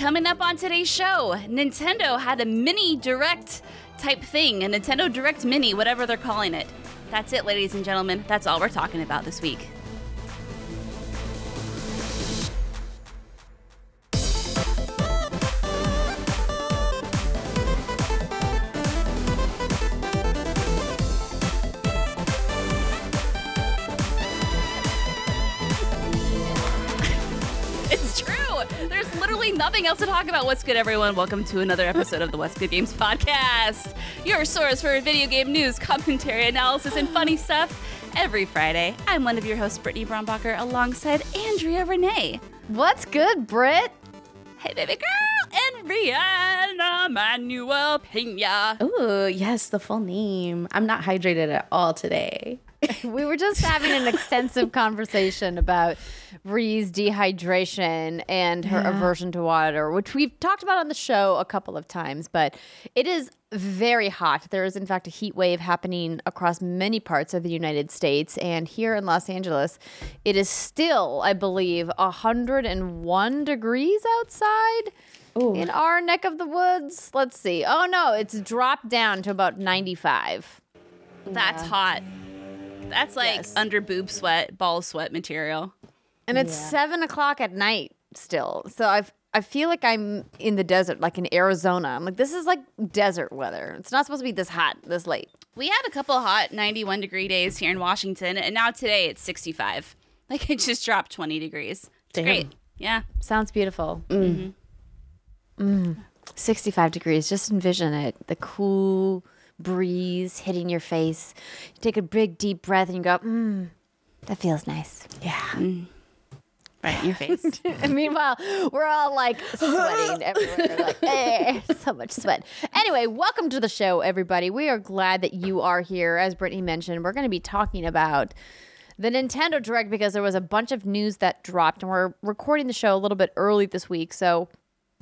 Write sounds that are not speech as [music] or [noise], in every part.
Coming up on today's show, Nintendo had a mini direct type thing, a Nintendo Direct Mini, whatever they're calling it. That's it, ladies and gentlemen. That's all we're talking about this week. Nothing else to talk about. What's good, everyone? Welcome to another episode of the What's Good Games podcast, your source for video game news, commentary, analysis, and funny stuff. Every Friday, I'm one of your hosts, Brittany Brombacher, alongside Andrea Rene. What's good, Britt? Hey, baby girl, and Rihanna Manuel Pena. Ooh, yes, the full name. I'm not hydrated at all today. [laughs] We were just having an extensive conversation about Ree's dehydration and her aversion to water, which we've talked about on the show a couple of times, but it is very hot. There is, in fact, a heat wave happening across many parts of the United States. And here in Los Angeles, it is still, I believe, 101 degrees outside. In our neck of the woods, let's see. Oh no, it's dropped down to about 95. That's hot. That's like Yes. under boob sweat, ball sweat material. And it's seven o'clock at night still. So I've I feel like I'm in the desert, like in Arizona. I'm like, this is like desert weather. It's not supposed to be this hot this late. We had a couple hot 91 degree days here in Washington, and now today it's 65. [laughs] Like it just dropped 20 degrees. It's Damn. great. Yeah. Sounds beautiful. Mm. 65 degrees. Just envision it. The cool breeze hitting your face. You take a big deep breath and you go, mmm, that feels nice. Yeah. Right in your face. [laughs] And meanwhile, we're all like [laughs] sweating everywhere. Like, eh, [laughs] so much sweat. Anyway, welcome to the show, everybody. We are glad that you are here. As Brittany mentioned, we're going to be talking about the Nintendo Direct because there was a bunch of news that dropped, and we're recording the show a little bit early this week. So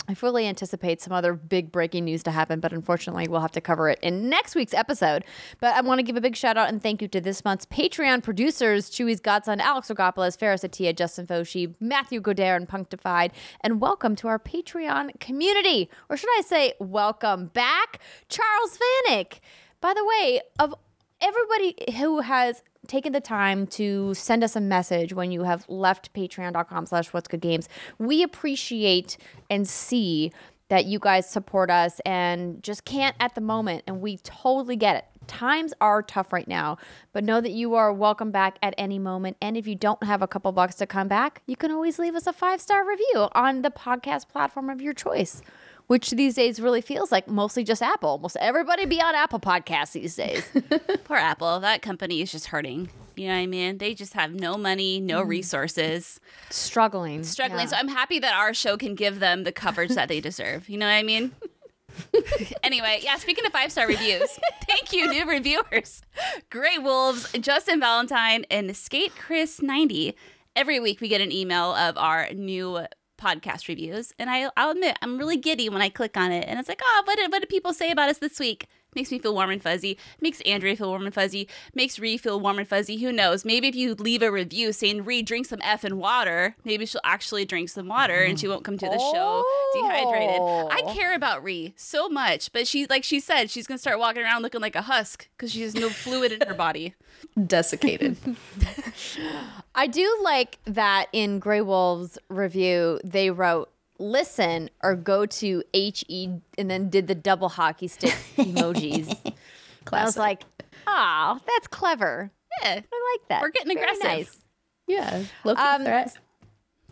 I fully anticipate some other big breaking news to happen, but unfortunately, we'll have to cover it in next week's episode. But I want to give a big shout out and thank you to this month's Patreon producers Chewy's Godson, Alex Rogopoulos, Ferris Atia, Justin Foshi, Matthew Godair, and Punctified. And welcome to our Patreon community. Or should I say, welcome back, Charles Vanek. By the way, of everybody who has taken the time to send us a message when you have left patreon.com slash what's good games we appreciate and see that you guys support us and just can't at the moment and we totally get it. Times are tough right now but know that you are welcome back at any moment and if you don't have a couple bucks to come back you can always leave us a five star review on the podcast platform of your choice which these days really feels like mostly just Apple. Almost everybody be on Apple Podcasts these days. [laughs] Poor Apple. That company is just hurting. You know what I mean? They just have no money, no mm. resources, Struggling. struggling. Yeah. So I'm happy that our show can give them the coverage that they deserve. You know what I mean? [laughs] anyway, yeah, speaking of five star reviews, [laughs] thank you, new reviewers. Grey Wolves, Justin Valentine, and Skate Chris 90. Every week we get an email of our new podcast reviews. And I, I'll admit, I'm really giddy when I click on it. And it's like, oh, what did, what did people say about us this week? Makes me feel warm and fuzzy. Makes Andrea feel warm and fuzzy. Makes Ree feel warm and fuzzy. Who knows? Maybe if you leave a review saying Ree drink some effing water, maybe she'll actually drink some water and she won't come to the show dehydrated. I Oh. care about Ree so much, but she, like she said, she's gonna start walking around looking like a husk because she has no fluid in her body. Desiccated. [laughs] I do like that in Grey Wolves review, they wrote listen or go to HE and then did the double hockey stick [laughs] emojis. I was like, oh, that's clever. Yeah, I like that. we're getting Very aggressive. nice. yeah. Key Um, threat.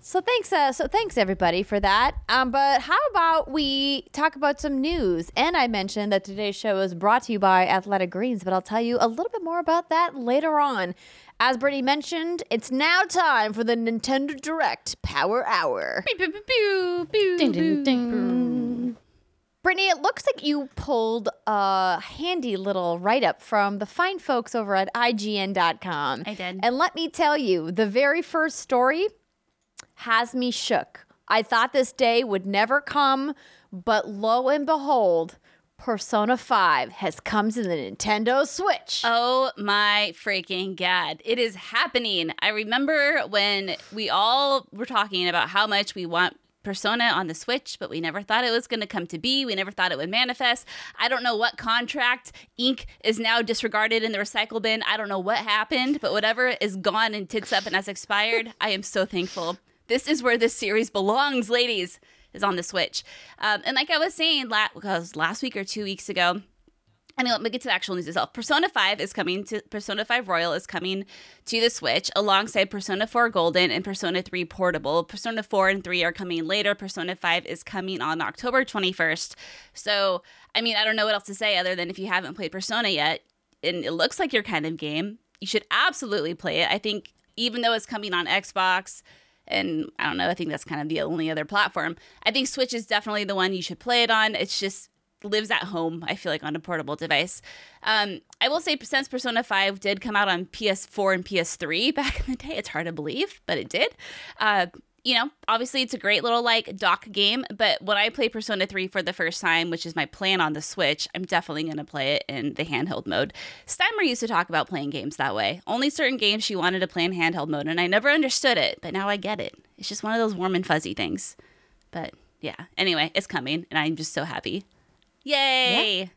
So thanks, uh, so thanks everybody for that. Um, but how about we talk about some news? And I mentioned that today's show is brought to you by Athletic Greens, but I'll tell you a little bit more about that later on. As Brittany mentioned, it's now time for the Nintendo Direct Power Hour. Pew, pew, pew, pew, Ding, pew. ding, ding. Brittany, it looks like you pulled a handy little write up from the fine folks over at IGN.com. I did. And let me tell you, the very first story has me shook. I thought this day would never come, but lo and behold, Persona 5 has come to the Nintendo Switch. Oh my freaking god. It is happening. I remember when we all were talking about how much we want Persona on the Switch, but we never thought it was going to come to be. We never thought it would manifest. I don't know what contract ink is now disregarded in the recycle bin. I don't know what happened, but whatever is gone and tits up and has expired, I am so thankful. This is where this series belongs, ladies, is on the Switch. Um, and like I was saying, la- because last week or two weeks ago, I mean, let me get to the actual news itself. Persona 5 is coming to Persona 5 Royal is coming to the Switch alongside Persona 4 Golden and Persona 3 Portable. Persona 4 and 3 are coming later. Persona 5 is coming on October 21st. So, I mean, I don't know what else to say other than if you haven't played Persona yet, and it looks like your kind of game, you should absolutely play it. I think even though it's coming on Xbox, and I don't know, I think that's kind of the only other platform. I think Switch is definitely the one you should play it on. It's just lives at home, I feel like, on a portable device. Um, I will say, since Persona 5 did come out on PS4 and PS3 [laughs] back in the day, it's hard to believe, but it did. Uh, you know, obviously it's a great little like dock game, but when I play Persona 3 for the first time, which is my plan on the Switch, I'm definitely going to play it in the handheld mode. Steimer used to talk about playing games that way. Only certain games she wanted to play in handheld mode, and I never understood it, but now I get it. It's just one of those warm and fuzzy things. But yeah, anyway, it's coming, and I'm just so happy. Yay!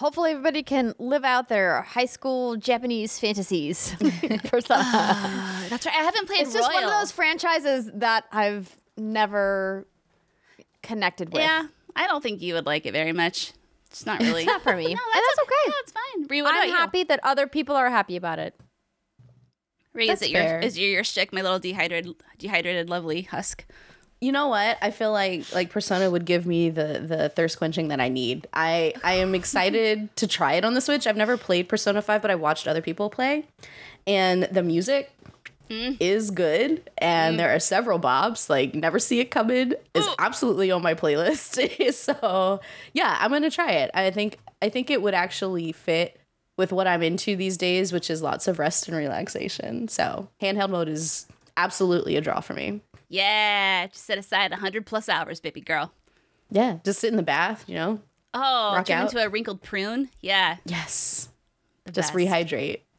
Hopefully, everybody can live out their high school Japanese fantasies. [laughs] for Persona. Uh, that's right. I haven't played it's just one of those franchises that I've never connected with. Yeah, I don't think you would like it very much. It's not [laughs] really. it's Not for me. [laughs] No, and that's okay. Yeah, that's fine. Ree, I'm happy that other people are happy about it. Ree, is That's it your fair. is your your shtick, my little dehydrated dehydrated lovely husk? You know what? I feel like like Persona would give me the the thirst quenching that I need. I I am excited [laughs] to try it on the Switch. I've never played Persona 5, but I watched other people play. And the music mm. is good and mm. there are several bobs like never see it coming is absolutely on my playlist [laughs] so yeah i'm gonna try it i think i think it would actually fit with what i'm into these days which is lots of rest and relaxation so handheld mode is absolutely a draw for me Yeah, just set aside hundred plus hours, baby girl. Yeah, just sit in the bath, you know. Oh, Rock turn out. into a wrinkled prune. Yeah, Yes. the Just best. rehydrate. [laughs]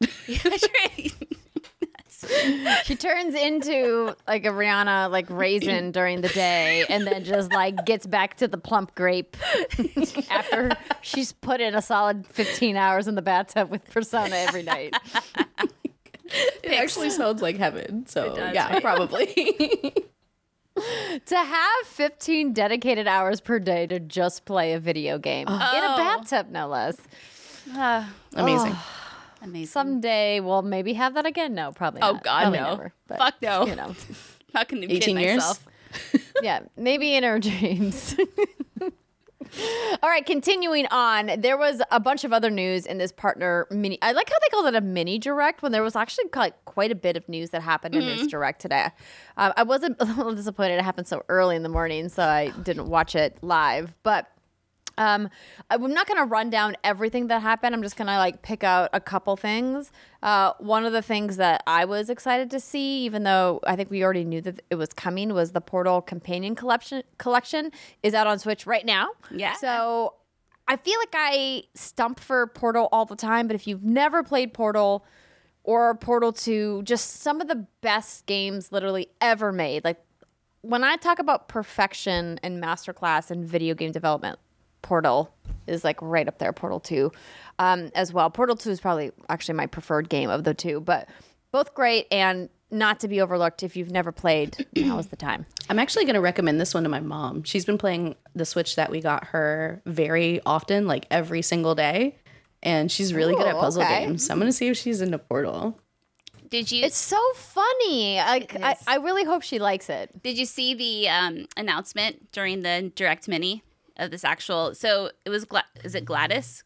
That's. She turns into like a Rihanna like raisin during the day and then just like gets back to the plump grape [laughs] after she's put in a solid 15 hours in the bathtub with Persona every night. [laughs] It actually sounds like heaven. So does, yeah, [laughs] probably. to have 15 dedicated hours per day to just play a video game oh. in a Oh. bathtub no less. [sighs] Amazing. Amazing. Someday we'll maybe have that again. No, probably oh not. God, Probably no. never, but, Fuck no. You know. [laughs] Not gonna kid 18 years? myself. yeah, maybe in our dreams. All right, continuing on. There was a bunch of other news in this partner mini. I like how they called it a mini direct when there was actually like quite a bit of news that happened in this direct today. Um, I wasn't [laughs] a little disappointed it happened so early in the morning, so I didn't watch it live. But um, I'm not going to run down everything that happened. I'm just going to like pick out a couple things. Uh, one of the things that I was excited to see, even though I think we already knew that it was coming, was the Portal Companion Collection. Collection is out on Switch right now. Yeah. So I feel like I stump for Portal all the time, but if you've never played Portal or Portal 2, just some of the best games literally ever made. Like when I talk about perfection and masterclass in video game development, Portal is like right up there. Portal 2 um, as well. Portal 2 is probably actually my preferred game of the two, but both great and not to be overlooked. If you've never played, [clears throat] now is the time. I'm actually going to recommend this one to my mom. She's been playing the Switch that we got her very often, like every single day. And she's really good at puzzle okay. games. So I'm going to see if she's into Portal. Did you It's so funny. Like I. I really hope she likes it. did you see the um, announcement during the direct mini of this actual? So it was Gla- is it Gladys?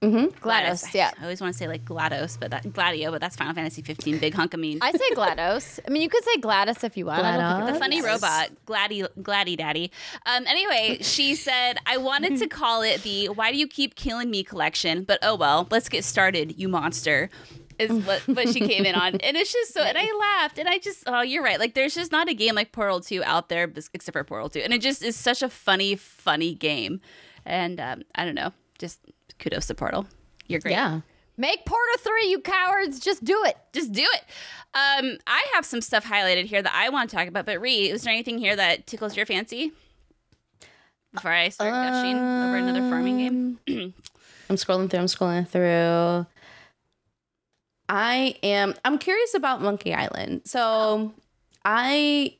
GLaDOS, yeah. I always want to say like GLaDOS, but that Gladio, but that's Final Fantasy 15 big hunk of mean. I say GLaDOS. [laughs] I mean, you could say Gladys if you want. I the funny robot, Gladdy, Gladdy Daddy. Um, anyway, she [laughs] said, I wanted to call it the Why Do You Keep Killing Me collection, but oh well, let's get started, you monster. Is what, what she came in on. And it's just so, and I laughed, and I just, oh, you're right. Like, there's just not a game like Portal 2 out there, except for Portal 2. And it just is such a funny, funny game. And um, I don't know, just kudos to Portal. You're great. Yeah. Make Portal 3, you cowards. Just do it. just do it. Um, I have some stuff highlighted here that I want to talk about. But Ree, is there anything here that tickles your fancy? Before I start gushing over another farming game, [clears throat] I'm scrolling through. I'm scrolling through. I am. I'm curious about Monkey Island. So, I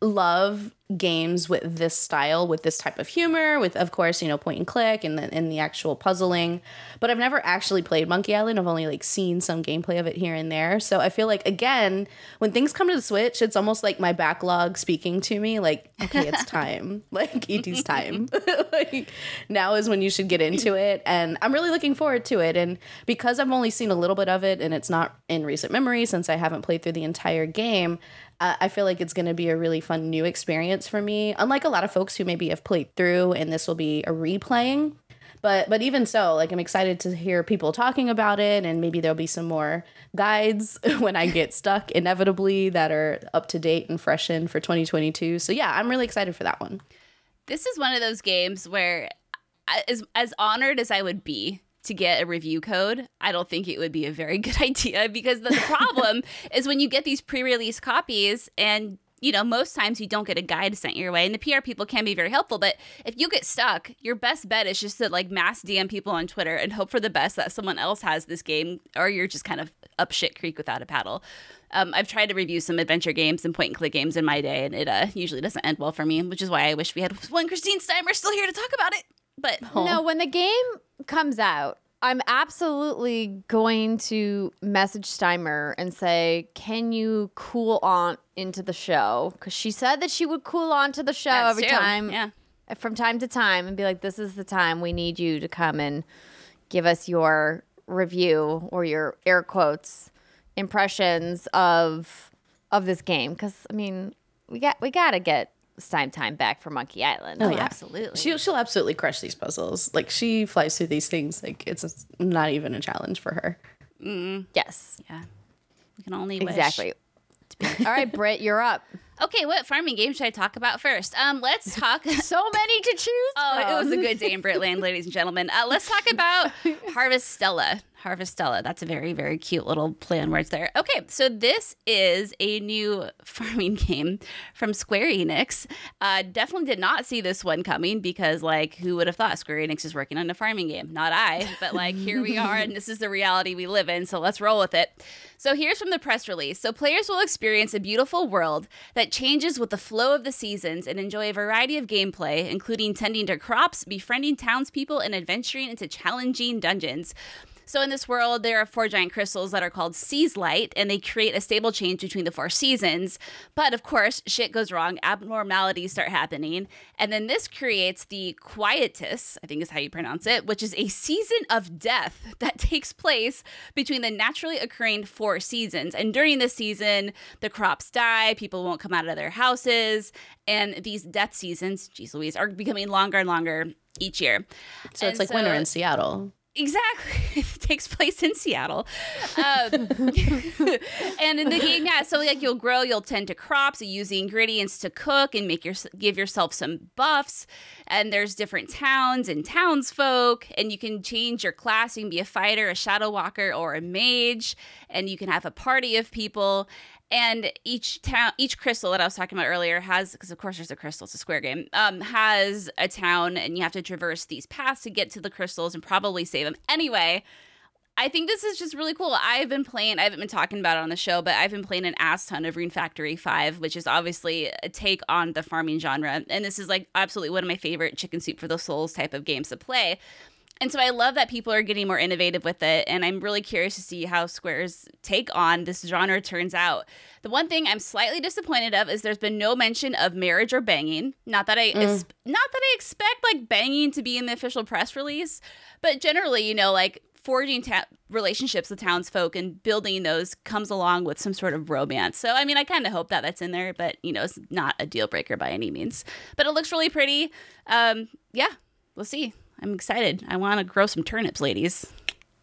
love games with this style, with this type of humor, with of course you know point and click and the and the actual puzzling. But I've never actually played Monkey Island. I've only like seen some gameplay of it here and there. So I feel like again, when things come to the Switch, it's almost like my backlog speaking to me. Like, okay, it's [laughs] time. [laughs] like ET's time. [laughs] like now is when you should get into it, and I'm really looking forward to it. And because I've only seen a little bit of it, and it's not in recent memory since I haven't played through the entire game. Uh, I feel like it's going to be a really fun new experience for me. Unlike a lot of folks who maybe have played through, and this will be a replaying. But but even so, like I'm excited to hear people talking about it, and maybe there'll be some more guides [laughs] when I get stuck inevitably that are up to date and fresh in for 2022. So yeah, I'm really excited for that one. this is one of those games where, as as honored as I would be to get a review code, I don't think it would be a very [laughs] good idea because the, the problem [laughs] is when you get these pre-release copies and you know, most times you don't get a guide sent your way, and the PR people can be very helpful. But if you get stuck, your best bet is just to like mass DM people on Twitter and hope for the best that someone else has this game, or you're just kind of up shit creek without a paddle. Um, I've tried to review some adventure games and point and click games in my day, and it uh, usually doesn't end well for me, which is why I wish we had one Christine Steimer still here to talk about it. But No, when the game comes out, I'm absolutely going to message Steimer and say, "Can you cool on into the show?" Because she said that she would cool on to the show That's every true. time, Yeah. from time to time, and be like, "This is the time we need you to come and give us your review or your air quotes impressions of of this game." Because I mean, we got we got to get Stein time back for Monkey Island. Oh, yeah. absolutely. She'll she'll absolutely crush these puzzles. Like she flies through these things like it's not even a challenge for her. Yes, yeah. We can only wish. exactly. [laughs] All right, Britt, you're up. Okay, what farming game should I talk about first? Um, let's [laughs] talk. [laughs] So many to choose. Oh, it was a good day in Britland, ladies and gentlemen. Uh, let's talk about Harvestella. Harvestella. That's a very, very cute little play on words there. Okay, so this is a new [laughs] farming game from Square Enix. Uh, definitely did not see this one coming because, like, who would have thought Square Enix is working on a farming game? Not I, but like, here we are, and this is the reality we live in, so let's roll with it. So here's from the press release. So players will experience a beautiful world that changes with the flow of the seasons and enjoy a variety of gameplay, including tending to crops, befriending townspeople, and adventuring into challenging dungeons. So in this world, there are four giant crystals that are called Seaslight, and they create a stable change between the four seasons. But of course, shit goes wrong, abnormalities start happening, and then this creates the Quietus, I think is how you pronounce it, which is a season of death [laughs] that takes place between the naturally occurring four seasons. And during this season, the crops die, people won't come out of their houses, and these death seasons, geez Louise, are becoming longer and longer each year. So it's And like winter in Seattle. Exactly. [laughs] It takes place in Seattle. Um, [laughs] and in the game, yeah, so like you'll grow, you'll tend to crops, you use the ingredients to cook and make your give yourself some buffs. And there's different towns and townsfolk, and you can change your class. You can be a fighter, a shadow walker, or a mage, and you can have a party of people. And each town, each crystal that I was talking about earlier has, because of course there's a crystal, it's a square game, um, has a town, and you have to traverse these paths to get to the crystals and probably save them. Anyway, I think this is just really cool. I've been playing, I haven't been talking about it on the show, but I've been playing an ass ton of Rune Factory 5, which is obviously a take on the farming genre. And this is like absolutely one of my favorite chicken soup for the souls type of games to play. And so I love that people are getting more innovative with it. And I'm really curious to see how Square's take on this genre turns out. The one thing I'm slightly disappointed of is there's been no mention of marriage or banging. Not that I mm. not that I expect like banging to be in the official press release, but generally, you know, like forging ta- relationships with townsfolk and building those comes along with some sort of romance. So, I mean, I kind of hope that that's in there, but you know, it's not a deal breaker by any means. But it looks really pretty. Um, yeah, we'll see. I'm excited. I want to grow some turnips, ladies.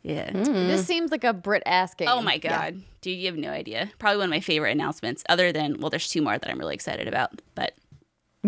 Yeah. Mm. This seems like a Brit ass game. Oh my god. Yeah. Dude, you have no idea. Probably one of my favorite announcements, other than well, there's two more that I'm really excited about. But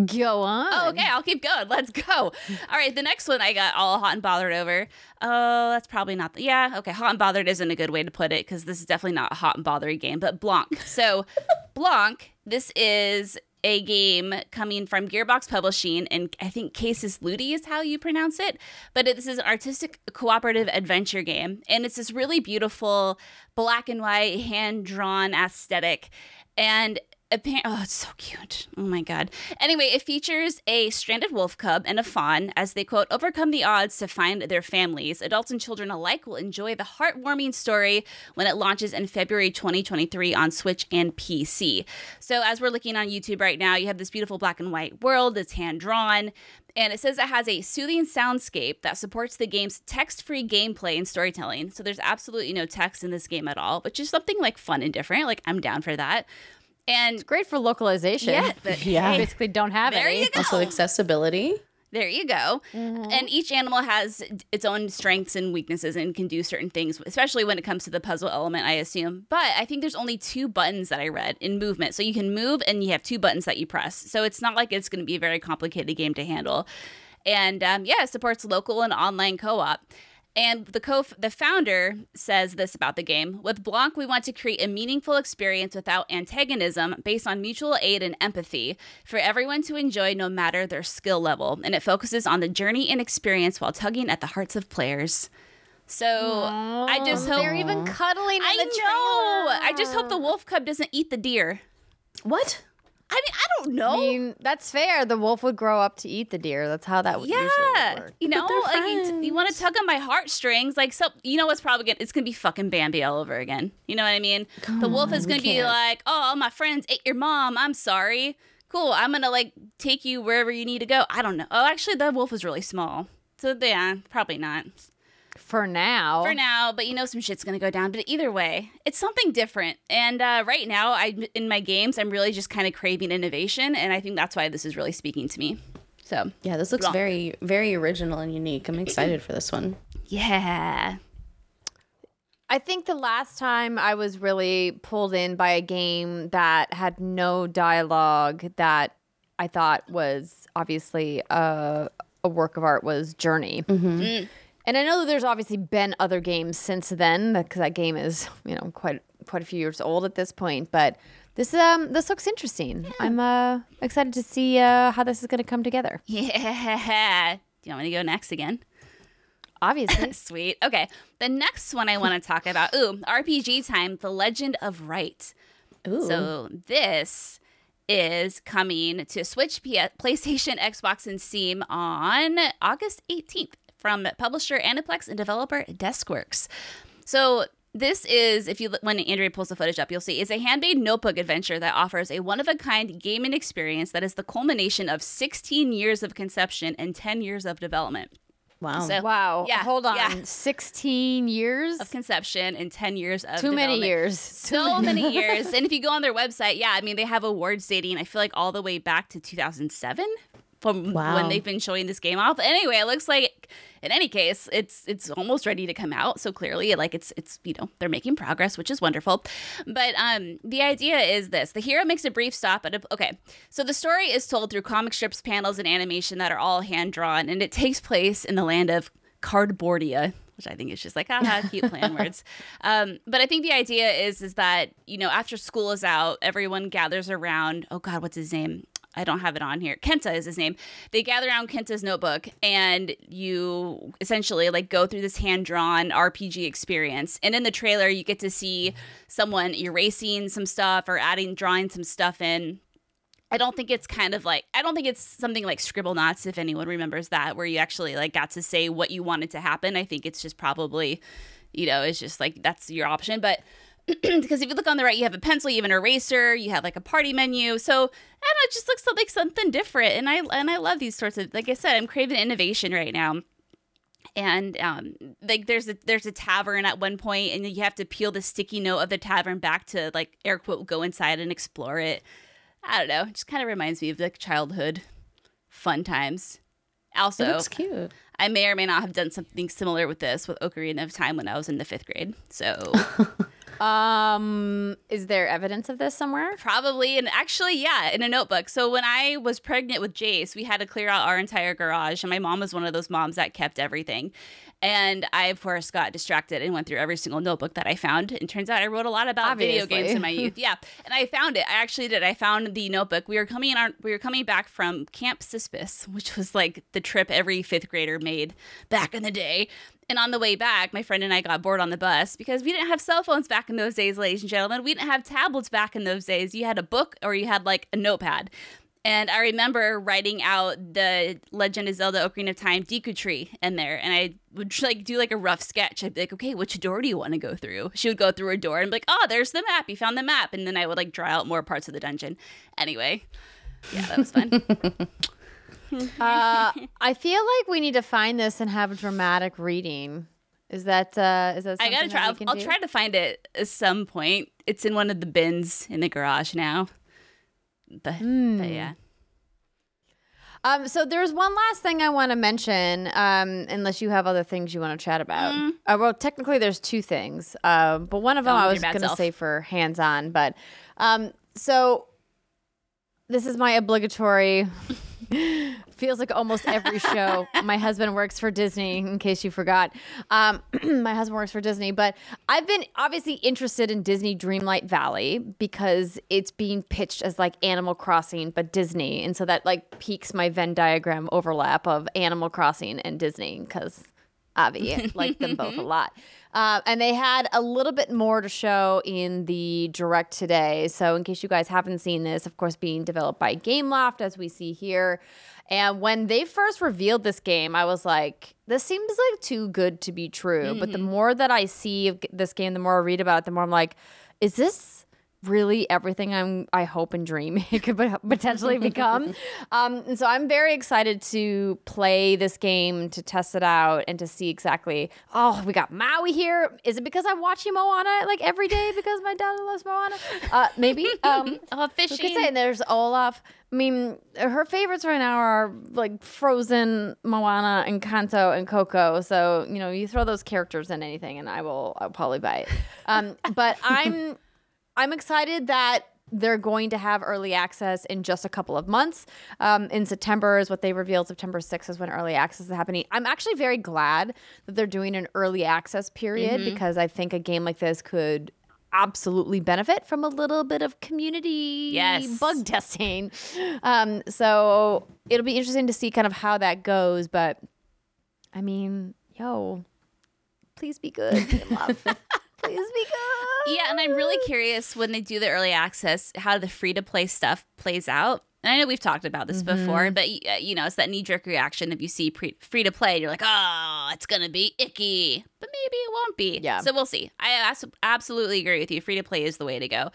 Go on. Oh, okay. I'll keep going. [laughs] Let's go. All right. The next one I got all hot and bothered over. Oh, that's probably not. The, yeah. Okay. Hot and bothered isn't a good way to put it because this is definitely not a hot and bothered game, but Blanc. So, [laughs] Blanc, this is a game coming from Gearbox Publishing, and I think Casus Ludi is how you pronounce it. But this is an artistic cooperative adventure game, and it's this really beautiful black and white hand drawn aesthetic. And oh, it's so cute. Oh my god. Anyway, it features a stranded wolf cub and a fawn as they quote overcome the odds to find their families. Adults and children alike will enjoy the heartwarming story when it launches in February 2023 on Switch and PC. So, as we're looking on YouTube right now, you have this beautiful black and white world that's hand drawn. And it says it has a soothing soundscape that supports the game's text free gameplay and storytelling. So there's absolutely no text in this game at all, which is something like fun and different. Like, I'm down for that. And it's great for localization. Yeah, but [laughs] yeah. Hey, basically don't have there any. You go. Also accessibility. There you go. Mm-hmm. And each animal has its own strengths and weaknesses and can do certain things, especially when it comes to the puzzle element, I assume. But I think there's only two buttons that I read in movement. So you can move and you have two buttons that you press. So it's not like it's going to be a very complicated game to handle. And um, yeah, it supports local and online co op. And the co the founder says this about the game. With Blanc, we want to create a meaningful experience without antagonism based on mutual aid and empathy for everyone to enjoy no matter their skill level. And it focuses on the journey and experience while tugging at the hearts of players. So Aww. I just hope they're even cuddling. I know. Trailer. I just hope the wolf cub doesn't eat the deer. What? I mean, I don't know. I mean, that's fair. The wolf would grow up to eat the deer. That's how that would yeah. usually work. You know, like you, you want to tug on my heartstrings. Like, so you know what's probably gonna? It's gonna be fucking Bambi all over again. You know what I mean? Come the wolf is gonna be like, "Oh, my friends ate your mom. I'm sorry. Cool. I'm gonna like take you wherever you need to go. I don't know. Oh, actually, the wolf is really small, so yeah, probably not. For now. For now, but you know some shit's gonna go down. But either way, it's something different. And uh, right now, I in my games, I'm really just kind of craving innovation, and I think that's why this is really speaking to me. So yeah, this looks very very original and unique. I'm excited for this one. Yeah. I think the last time I was really pulled in by a game that had no dialogue that I thought was obviously a, a work of art was Journey. Mm-hmm. Mm. And I know that there's obviously been other games since then because that game is, you know, quite quite a few years old at this point. But this um this looks interesting. Yeah. I'm uh excited to see uh, how this is going to come together. [laughs] Yeah. Do you want me to go next again? Obviously. [laughs] Sweet. Okay. The next one I want to talk about. Ooh, RPG time. The Legend of Wright. Ooh. So this is coming to Switch, P- PlayStation, Xbox, and Steam on August 18th from publisher Aniplex and developer Deskworks. So this is if you when Andrea pulls the footage up, you'll see it's a handmade notebook adventure that offers a one of a kind gaming experience that is the culmination of 16 years of conception and 10 years of development. Wow. So, wow. Yeah. Hold on. Yeah. 16 years of conception and 10 years of development. Too many years. So many [laughs] years. And if you go on their website, yeah, I mean, they have awards dating, I feel like all the way back to 2007 from wow. when they've been showing this game off. Anyway, it looks like in any case, it's it's almost ready to come out. So clearly, like it's it's you know they're making progress, which is wonderful. But um, the idea is this: the hero makes a brief stop at a okay. So the story is told through comic strips, panels, and animation that are all hand drawn, and it takes place in the land of Cardboardia, which I think is just like haha, cute plan [laughs] words. Um, but I think the idea is is that you know after school is out, everyone gathers around. Oh God, what's his name? I don't have it on here. Kenta is his name. They gather around Kenta's notebook and you essentially like go through this hand drawn RPG experience. And in the trailer, you get to see someone erasing some stuff or adding, drawing some stuff in. I don't think it's kind of like I don't think it's something like Scribblenauts if anyone remembers that where you actually like got to say what you wanted to happen. I think it's just probably you know, it's just like that's your option, but [clears throat] because if you look on the right, you have a pencil, you have an eraser, you have like a party menu. So I don't know, it just looks like something different. And I and I love these sorts of like I said, I'm craving innovation right now. And um, like there's a there's a tavern at one point, and you have to peel the sticky note of the tavern back to like air quote go inside and explore it. I don't know, it just kind of reminds me of like childhood fun times. Also, It looks cute. I may or may not have done something similar with this with Ocarina of Time when I was in the fifth grade. So [laughs] Um, is there evidence of this somewhere? Probably, and actually, yeah, in a notebook. So when I was pregnant with Jace, we had to clear out our entire garage, and my mom was one of those moms that kept everything. And I, of course, got distracted and went through every single notebook that I found. And turns out I wrote a lot about video games in my youth. [laughs] Yeah, and I found it. I actually did. I found the notebook. We were coming on. We were coming back from Camp Sispis, which was like the trip every fifth grader made back in the day. And on the way back, my friend and I got bored on the bus because we didn't have cell phones back in those days, ladies and gentlemen. We didn't have tablets back in those days. You had a book or you had like a notepad. And I remember writing out the Legend of Zelda Ocarina of Time Deku Tree in there. And I would like do like a rough sketch. I'd be like, okay, which door do you want to go through? She would go through a door and be like, oh, there's the map. You found the map. And then I would like draw out more parts of the dungeon. Anyway, yeah, that was fun. [laughs] [laughs] Uh, I feel like we need to find this and have a dramatic reading. Is that uh is that I gotta try. I'll, I'll try to find it at some point. It's in one of the bins in the garage now. But, Hmm. but yeah. Um, so there's one last thing I want to mention, um, unless you have other things you want to chat about. Mm. Uh, well, technically there's two things, um, but one of them on I was going to say for hands-on. But um, so this is my obligatory. Feels like almost every show. my husband works for Disney, in case you forgot. Um, [clears throat] my husband works for Disney, but I've been obviously interested in Disney Dreamlight Valley because it's being pitched as like Animal Crossing, but Disney. And so that like piques my Venn diagram overlap of Animal Crossing and Disney because Avi like them both a [laughs] lot. Uh, and they had a little bit more to show in the direct today. So, in case you guys haven't seen this, of course, being developed by Gameloft, as we see here. And when they first revealed this game, I was like, this seems like too good to be true. But the more that I see this game, the more I read about it, the more I'm like, is this really everything I'm I hope and dream [laughs] it could potentially [laughs] become. um, and so I'm very excited to play this game, to test it out, and to see exactly. Oh, we got Maui here. Is it because I'm watching Moana like every day because my dad loves Moana? Uh, maybe. [laughs] Um, Oh, who could say? And there's Olaf. I mean, her favorites right now are like Frozen, Moana, Encanto and Coco. So you know, you throw those characters in anything, and I will. I'll probably buy it. Um, but I'm, I'm excited that they're going to have early access in just a couple of months. Um, in September is what they revealed. September 6th is when early access is happening. I'm actually very glad that they're doing an early access period because I think a game like this could absolutely benefit from a little bit of community Yes. bug testing. Um, so it'll be interesting to see kind of how that goes. But I mean, yo, please be good. Love. [laughs] please be good. Yeah, and I'm really curious when they do the early access how the free to play stuff plays out. And I know we've talked about this Mm-hmm. before, but uh, you know, it's that knee jerk reaction if you see pre- free to play, you're like, oh, it's going to be icky, but maybe it won't be. Yeah. So we'll see. I absolutely agree with you. Free to play is the way to go.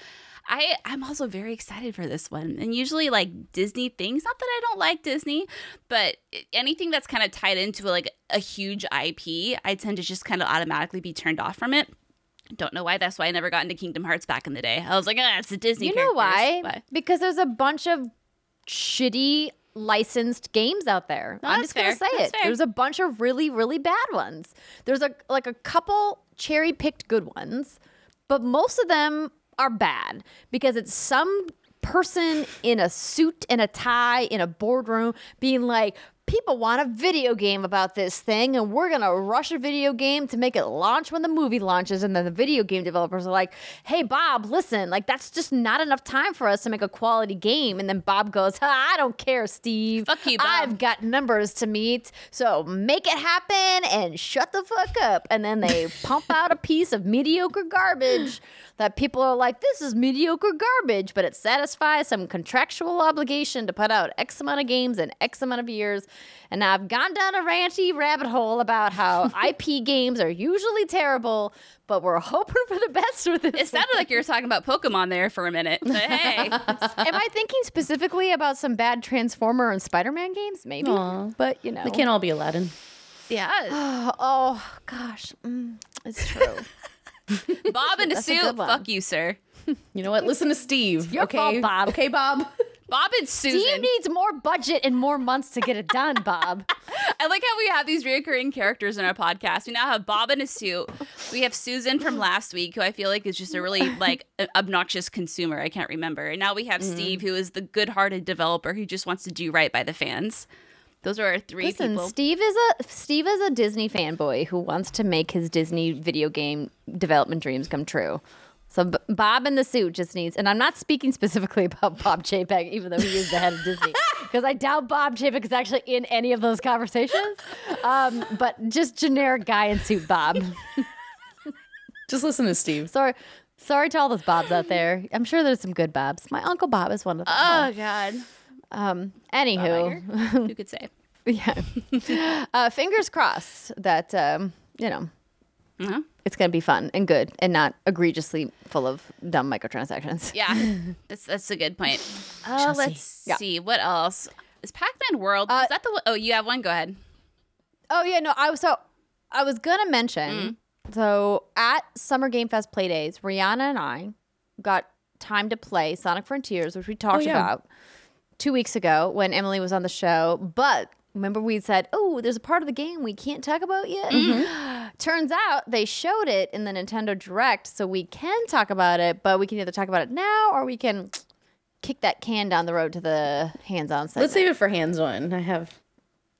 I, I'm also very excited for this one. And usually, like Disney things, not that I don't like Disney, but anything that's kind of tied into like a huge IP, I tend to just kind of automatically be turned off from it. Don't know why. That's why I never got into Kingdom Hearts back in the day. I was like, ah, it's a Disney. You know characters." why? Because there's a bunch of shitty licensed games out there. No, I'm just gonna say That's it. fair. There's a bunch of really, really bad ones. There's a like a couple cherry picked good ones, but most of them are bad because it's some person in a suit and a tie in a boardroom being like people want a video game about this thing, and we're gonna rush a video game to make it launch when the movie launches. And then the video game developers are like, hey, Bob, listen, like that's just not enough time for us to make a quality game. And then Bob goes, ha, I don't care, Steve. Fuck you, Bob." I've got numbers to meet, so make it happen and shut the fuck up. And then they [laughs] pump out a piece of mediocre garbage that people are like, this is mediocre garbage, but it satisfies some contractual obligation to put out X amount of games in X amount of years. And now I've gone down a ranty rabbit hole about how [laughs] IP games are usually terrible, but we're hoping for the best with this. It sounded like you were talking about Pokemon there for a minute. But [laughs] hey, Am I thinking specifically about some bad Transformer and Spider Man games? Maybe. Aw. But, you know. They can't all be Aladdin. yeah, Oh, [gasps] oh, gosh. Mm, it's true. [laughs] Bob in a suit. Fuck you, sir. You know what? Listen to Steve. Your okay, fault, Bob. Okay, Bob. Bob and Susan. Steve needs more budget and more months to get it done, Bob. [laughs] I like how we have these recurring characters in our podcast. We now have Bob in a suit. We have Susan from last week, who I feel like is just a really like [laughs] obnoxious consumer. I can't remember. And now we have mm-hmm. Steve, who is the good-hearted developer who just wants to do right by the fans. Those are our three Listen, people. Steve is a Steve is a Disney fanboy who wants to make his Disney video game development dreams come true. So B- Bob in the suit just needs, and I'm not speaking [laughs] specifically about Bob Chapek, even though he is the head of Disney, [laughs] because I doubt Bob Chapek is actually in any of those conversations. Um, but just generic guy in suit Bob. [laughs] Just listen to Steve. sorry, sorry to all those Bobs out there. I'm sure there's some good Bobs. My uncle Bob is one of them. oh God, um, anywho, who could say? yeah. uh, fingers crossed that um, you know Uh-huh. it's going to be fun and good and not egregiously full of dumb microtransactions. Yeah, [laughs] [laughs] that's that's a good point. Uh, Chelsea. let's Yeah. see what else is Pac-Man World. Uh, is that the? Oh, you have one. Go ahead. Oh yeah, no, I was so I was gonna mention. Mm. So at Summer Game Fest play days, Rihanna and I got time to play Sonic Frontiers, which we talked yeah. about two weeks ago when Emily was on the show. But remember, we said, "Oh, there's a part of the game we can't talk about yet." Mm-hmm. [gasps] Turns out they showed it in the Nintendo Direct, so we can talk about it. But we can either talk about it now or we can kick that can down the road to the hands-on segment. Let's save it for hands on. I have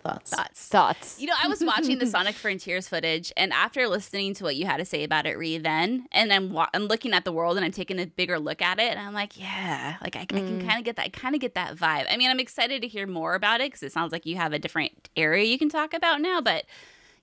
thoughts. Thoughts. thoughts. You know, I was watching the [laughs] Sonic Frontiers footage, and after listening to what you had to say about it, Ree, then, and I'm, wa- I'm looking at the world and I'm taking a bigger look at it, and I'm like, yeah, like I, I can mm. kind of get that, I kind of get that vibe. I mean, I'm excited to hear more about it because it sounds like you have a different area you can talk about now, but.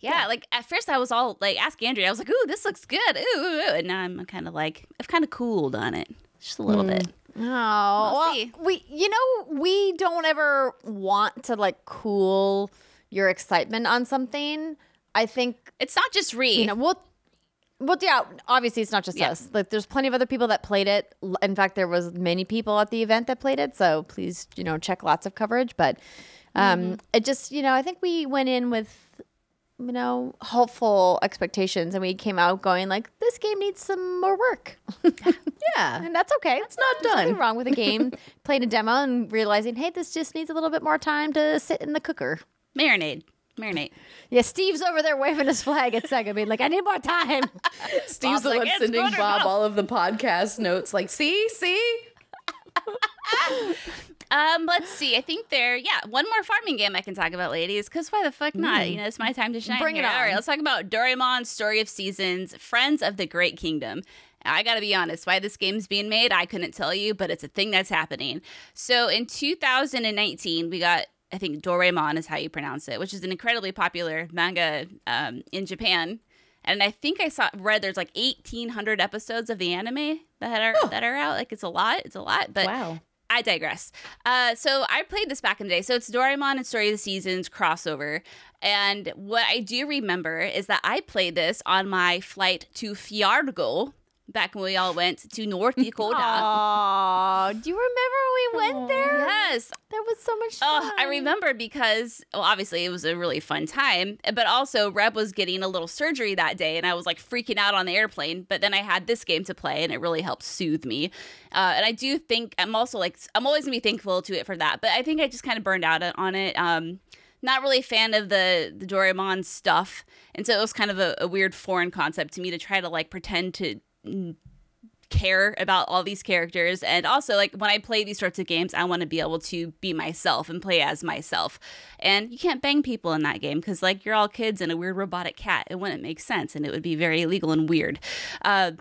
Yeah, like at first I was all like, ask Andrea. I was like, "Ooh, this looks good." Ooh, ooh, ooh. and now I'm kind of like, I've kind of cooled on it just a little mm. bit. Oh, well, we you know we don't ever want to like cool your excitement on something. I think It's not just Ree. you know we'll. Well, yeah, obviously it's not just Yeah. us. Like, there's plenty of other people that played it. In fact, there was many people at the event that played it. So please, you know, check lots of coverage. But um, Mm-hmm. it just, you know, I think we went in with, you know, hopeful expectations, and we came out going like, this game needs some more work. [laughs] Yeah. And that's okay. It's not There's nothing done. wrong with a game. [laughs] Playing a demo and realizing, hey, this just needs a little bit more time to sit in the cooker. marinade, marinate. Yeah, Steve's over there waving his flag at Sega, being like, I need more time. [laughs] Steve's Bob's the like, one sending Bob enough." all of the podcast notes, like, see, see? Um, let's see. I think there, yeah, one more farming game I can talk about, ladies. Because why the fuck not? You know, it's my time to shine. Bring it here. All right, let's talk about Doraemon: Story of Seasons, Friends of the Great Kingdom. I gotta be honest, why this game's being made, I couldn't tell you, but it's a thing that's happening. So in 2019, we got. I think Doraemon is how you pronounce it, which is an incredibly popular manga um, in Japan. And I think I saw read there's like 1,800 episodes of the anime that are that are out. Like it's a lot. It's a lot. But Wow. I digress. Uh, so I played this back in the day. So it's Doraemon and Story of the Seasons crossover. And what I do remember is that I played this on my flight to Fargo back when we all went to North [laughs] Dakota. Oh, do you remember when we went there? Yes. That was so much fun. Oh, I remember because, well, obviously it was a really fun time, but also Reb was getting a little surgery that day, and I was like freaking out on the airplane. But then I had this game to play, and it really helped soothe me. Uh, and I do think I'm also like I'm always gonna be thankful to it for that. But I think I just kind of burned out on it. Um, not really a fan of the the Doraemon stuff, and so it was kind of a, a weird foreign concept to me to try to like pretend to care about all these characters. And also, like when I play these sorts of games, I want to be able to be myself and play as myself. And you can't bang people in that game because, like, you're all kids and a weird robotic cat. It wouldn't make sense and it would be very illegal and weird. Uh,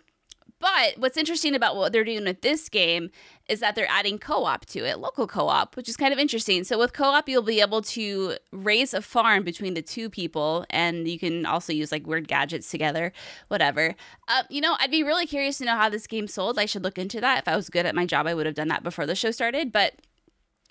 but what's interesting about what they're doing with this game is that they're adding co op to it, local co op, which is kind of interesting. So, with co op, you'll be able to raise a farm between the two people, and you can also use like weird gadgets together, whatever. Uh, you know, I'd be really curious to know how this game sold. I should look into that. If I was good at my job, I would have done that before the show started. But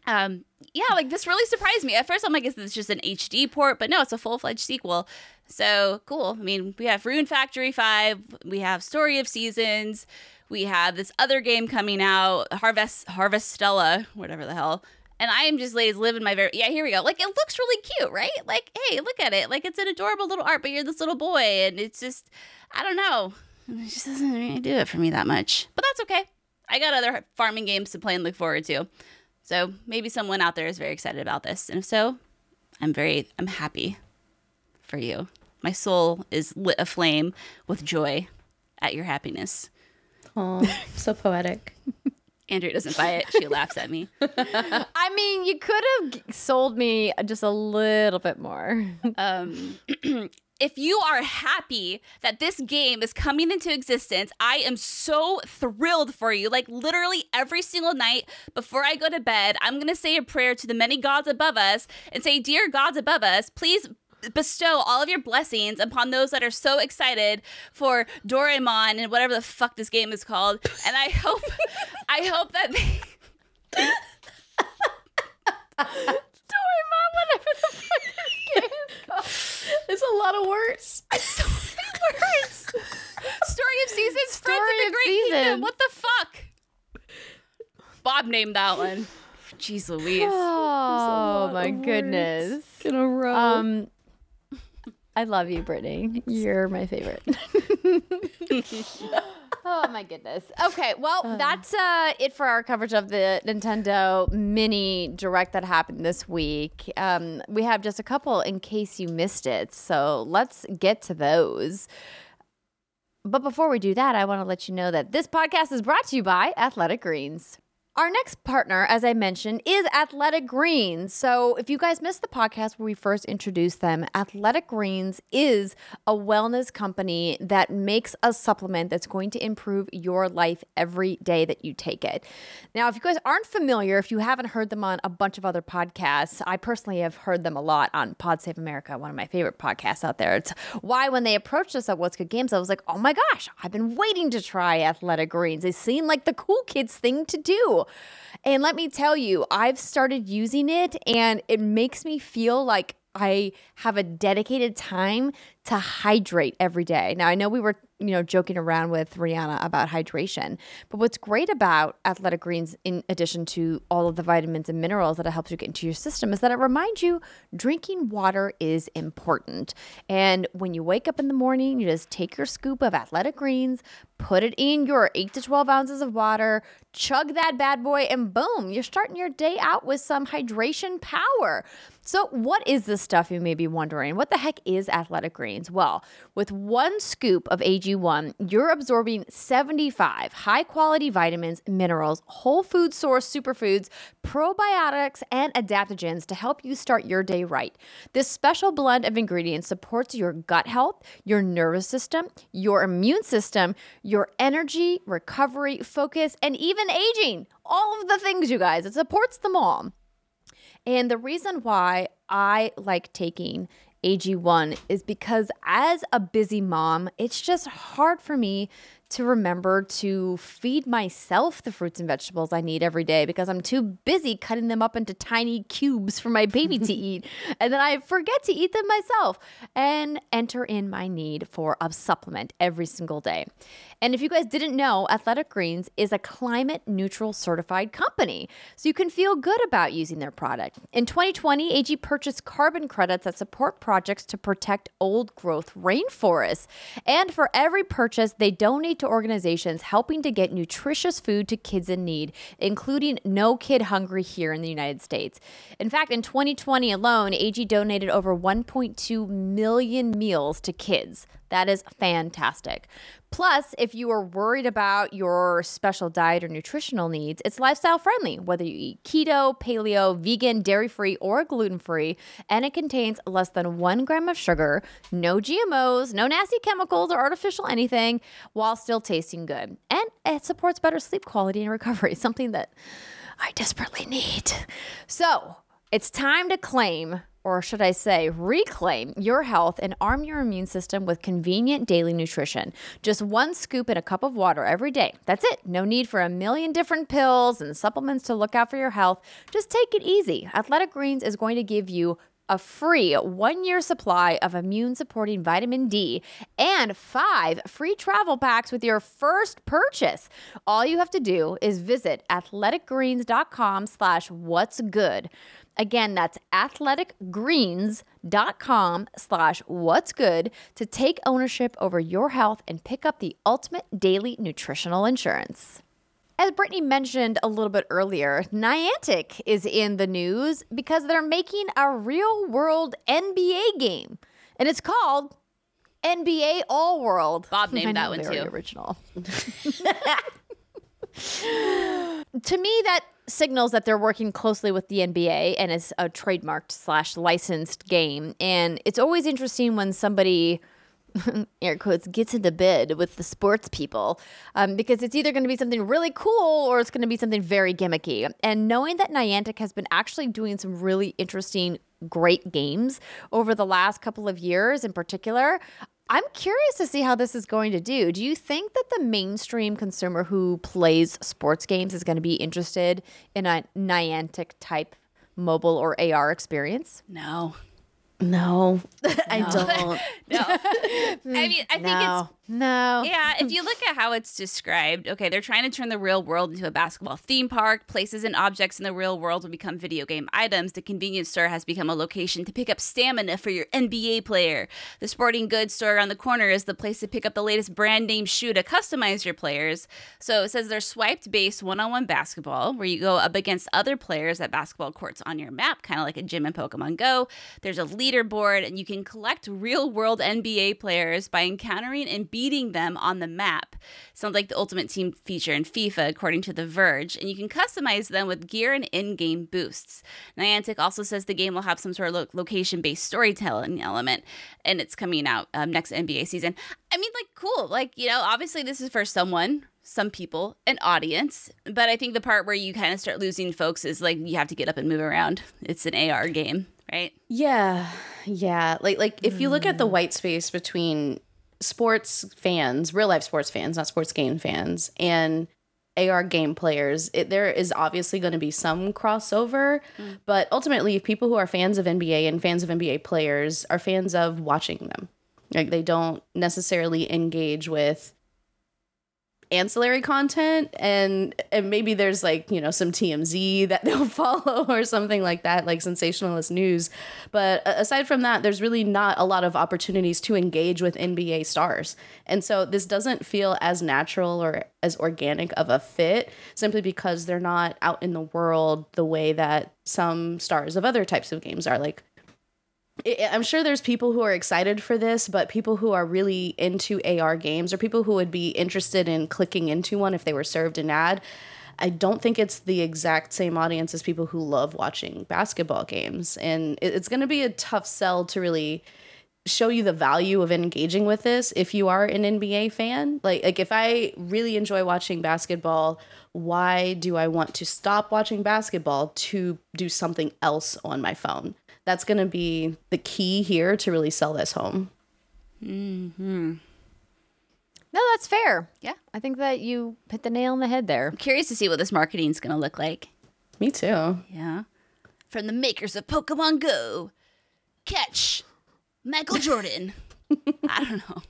um, yeah, like this really surprised me. At first, I'm like, is this just an HD port? But no, it's a full fledged sequel. So cool. I mean, we have Rune Factory 5, we have Story of Seasons, we have this other game coming out, Harvest Harvestella, whatever the hell. And I am just like living my very yeah, here we go. Like it looks really cute, right? Like, hey, look at it. Like it's an adorable little art, but you're this little boy, and it's just I don't know. It just doesn't really do it for me that much. But that's okay. I got other farming games to play and look forward to. So maybe someone out there is very excited about this. And if so, I'm very I'm happy for you. My soul is lit aflame with joy at your happiness. Oh, so poetic. Andrea doesn't buy it. She laughs at me. I mean, you could have sold me just a little bit more. Um, [clears throat] if you are happy that this game is coming into existence, I am so thrilled for you. Like, literally every single night before I go to bed, I'm going to say a prayer to the many gods above us and say, Dear gods above us, please bestow all of your blessings upon those that are so excited for Doraemon and whatever the fuck this game is called. And I hope, [laughs] I hope that they. [laughs] Doraemon, whatever the fuck this game is called. It's a lot of words. [laughs] so many words. Story of Seasons, Story Friends of the of Great Kingdom. Seasons. What the fuck? Bob named that one. Jeez Louise. [sighs] Oh my goodness. In a row. Um, I love you, Brittany. You're my favorite. [laughs] oh my goodness. Okay, well, that's uh, it for our coverage of the Nintendo Mini Direct that happened this week. Um, we have just a couple in case you missed it, so let's get to those. But before we do that, I want to let you know that this podcast is brought to you by Athletic Greens. Our next partner, as I mentioned, is Athletic Greens. So, if you guys missed the podcast where we first introduced them, Athletic Greens is a wellness company that makes a supplement that's going to improve your life every day that you take it. Now, if you guys aren't familiar, if you haven't heard them on a bunch of other podcasts, I personally have heard them a lot on Pod Save America, one of my favorite podcasts out there. It's why when they approached us at What's Good Games, I was like, oh my gosh, I've been waiting to try Athletic Greens. They seem like the cool kids thing to do. And let me tell you, I've started using it and it makes me feel like I have a dedicated time to hydrate every day. Now, I know we were, you know, joking around with Rihanna about hydration, but what's great about Athletic Greens, in addition to all of the vitamins and minerals that it helps you get into your system, is that it reminds you drinking water is important. And when you wake up in the morning, you just take your scoop of Athletic Greens, put it in your 8 to 12 ounces of water, chug that bad boy, and boom, you're starting your day out with some hydration power. So, what is this stuff, you may be wondering? What the heck is Athletic Greens? Well, with one scoop of AG1, you're absorbing 75 high quality vitamins, minerals, whole food source superfoods, probiotics, and adaptogens to help you start your day right. This special blend of ingredients supports your gut health, your nervous system, your immune system, your energy, recovery, focus, and even aging. All of the things, you guys. It supports them all. And the reason why I like taking AG1 is because as a busy mom, it's just hard for me to remember to feed myself the fruits and vegetables I need every day because I'm too busy cutting them up into tiny cubes for my baby to [laughs] eat. And then I forget to eat them myself and enter in my need for a supplement every single day. And if you guys didn't know, Athletic Greens is a climate neutral certified company. So you can feel good about using their product. In 2020, AG purchased carbon credits that support projects to protect old growth rainforests. And for every purchase, they donate to organizations helping to get nutritious food to kids in need, including No Kid Hungry here in the United States. In fact, in 2020 alone, AG donated over 1.2 million meals to kids. That is fantastic. Plus, if you are worried about your special diet or nutritional needs, it's lifestyle friendly, whether you eat keto, paleo, vegan, dairy free, or gluten free. And it contains less than one gram of sugar, no GMOs, no nasty chemicals or artificial anything, while still tasting good. And it supports better sleep quality and recovery, [laughs] something that I desperately need. So it's time to claim or should I say, reclaim your health and arm your immune system with convenient daily nutrition. Just one scoop in a cup of water every day. That's it. No need for a million different pills and supplements to look out for your health. Just take it easy. Athletic Greens is going to give you a free one year supply of immune supporting vitamin D and five free travel packs with your first purchase. All you have to do is visit athleticgreens.com slash what's good. Again, that's athleticgreens.com slash what's good to take ownership over your health and pick up the ultimate daily nutritional insurance. As Brittany mentioned a little bit earlier, Niantic is in the news because they're making a real world NBA game. And it's called NBA All World. Bob named [laughs] that one too. Original. [laughs] to me, that signals that they're working closely with the NBA and it's a trademarked slash licensed game. And it's always interesting when somebody [laughs] air quotes gets into bed with the sports people um, because it's either going to be something really cool or it's going to be something very gimmicky. And knowing that Niantic has been actually doing some really interesting, great games over the last couple of years in particular, I'm curious to see how this is going to do. Do you think that the mainstream consumer who plays sports games is going to be interested in a Niantic type mobile or AR experience? No. No, [laughs] I don't. [laughs] No. I mean, I think it's No. No. Yeah, if you look at how it's described, okay, they're trying to turn the real world into a basketball theme park. Places and objects in the real world will become video game items. The convenience store has become a location to pick up stamina for your NBA player. The sporting goods store around the corner is the place to pick up the latest brand name shoe to customize your players. So it says they're swiped based one on one basketball, where you go up against other players at basketball courts on your map, kind of like a gym in Pokemon Go. There's a leaderboard, and you can collect real world NBA players by encountering and beating them on the map. Sounds like the Ultimate Team feature in FIFA, according to The Verge, and you can customize them with gear and in game boosts. Niantic also says the game will have some sort of lo- location based storytelling element, and it's coming out um, next NBA season. I mean, like, cool. Like, you know, obviously this is for someone. Some people, an audience, but I think the part where you kind of start losing folks is like you have to get up and move around. It's an AR game, right? Yeah, yeah. Like like if you look at the white space between sports fans, real life sports fans, not sports game fans, and AR game players, it, there is obviously going to be some crossover. Mm. But ultimately, if people who are fans of NBA and fans of NBA players are fans of watching them, like they don't necessarily engage with ancillary content and and maybe there's like you know some TMZ that [laughs] they'll follow or something like that like sensationalist news. But aside from that there's really not a lot of opportunities to engage with NBA stars. And so this doesn't feel as natural or as organic of a fit simply because they're not out in the world the way that some stars of other types of games are. Like I'm sure there's people who are excited for this, but people who are really into AR games or people who would be interested in clicking into one if they were served an ad, I don't think it's the exact same audience as people who love watching basketball games. And it's going to be a tough sell to really show you the value of engaging with this if you are an NBA fan. Like like if I really enjoy watching basketball, why do I want to stop watching basketball to do something else on my phone? That's going to be the key here to really sell this home. Hmm. No, that's fair. Yeah. I think that you hit the nail on the head there. I'm curious to see what this marketing is going to look like. Me too. Yeah. From the makers of Pokemon Go, catch Michael Jordan. [laughs] I don't know.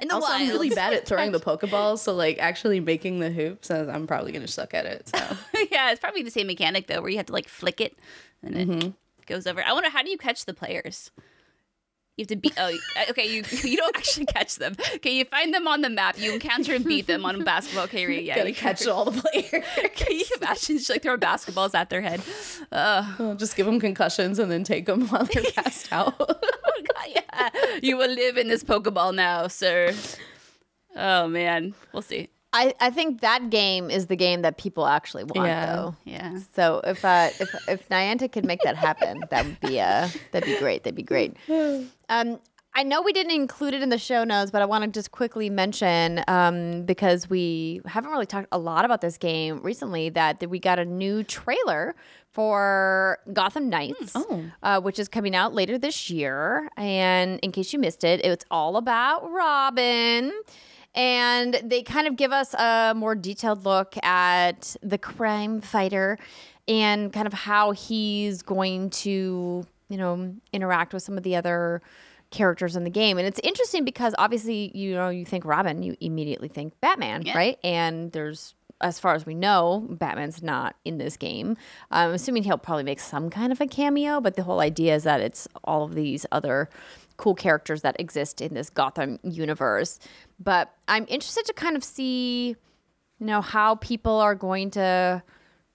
In the Also, wild. I'm really bad at throwing the [laughs] Pokeballs, so like actually making the hoops, uh, I'm probably going to suck at it. So. [laughs] yeah, it's probably the same mechanic though, where you have to like flick it and it goes over. I wonder how do you catch the players? You have to beat. Oh, okay. You [laughs] you don't actually catch them. Okay, you find them on the map. You encounter and beat them on a [laughs] basketball. Right, yeah. Gotta you catch all the [laughs] players. Can you imagine just like throwing basketballs at their head? Uh, Just give them concussions and then take them while they're passed out. oh God, you will live in this Pokeball now, sir. Oh man, we'll see. I, I think that game is the game that people actually want Yeah. though. Yeah. So if uh, if if Niantic could make that happen, that would be uh that'd be great. That'd be great. Um, I know we didn't include it in the show notes, but I want to just quickly mention um, because we haven't really talked a lot about this game recently that, that we got a new trailer for Gotham Knights, uh, which is coming out later this year. And in case you missed it, it's all about Robin. And they kind of give us a more detailed look at the crime fighter and kind of how he's going to, you know, interact with some of the other characters in the game. And it's interesting because obviously, you know, you think Robin, you immediately think Batman, right? And there's as far as we know, Batman's not in this game. I'm assuming he'll probably make some kind of a cameo, but the whole idea is that it's all of these other cool characters that exist in this Gotham universe. But I'm interested to kind of see, you know, how people are going to,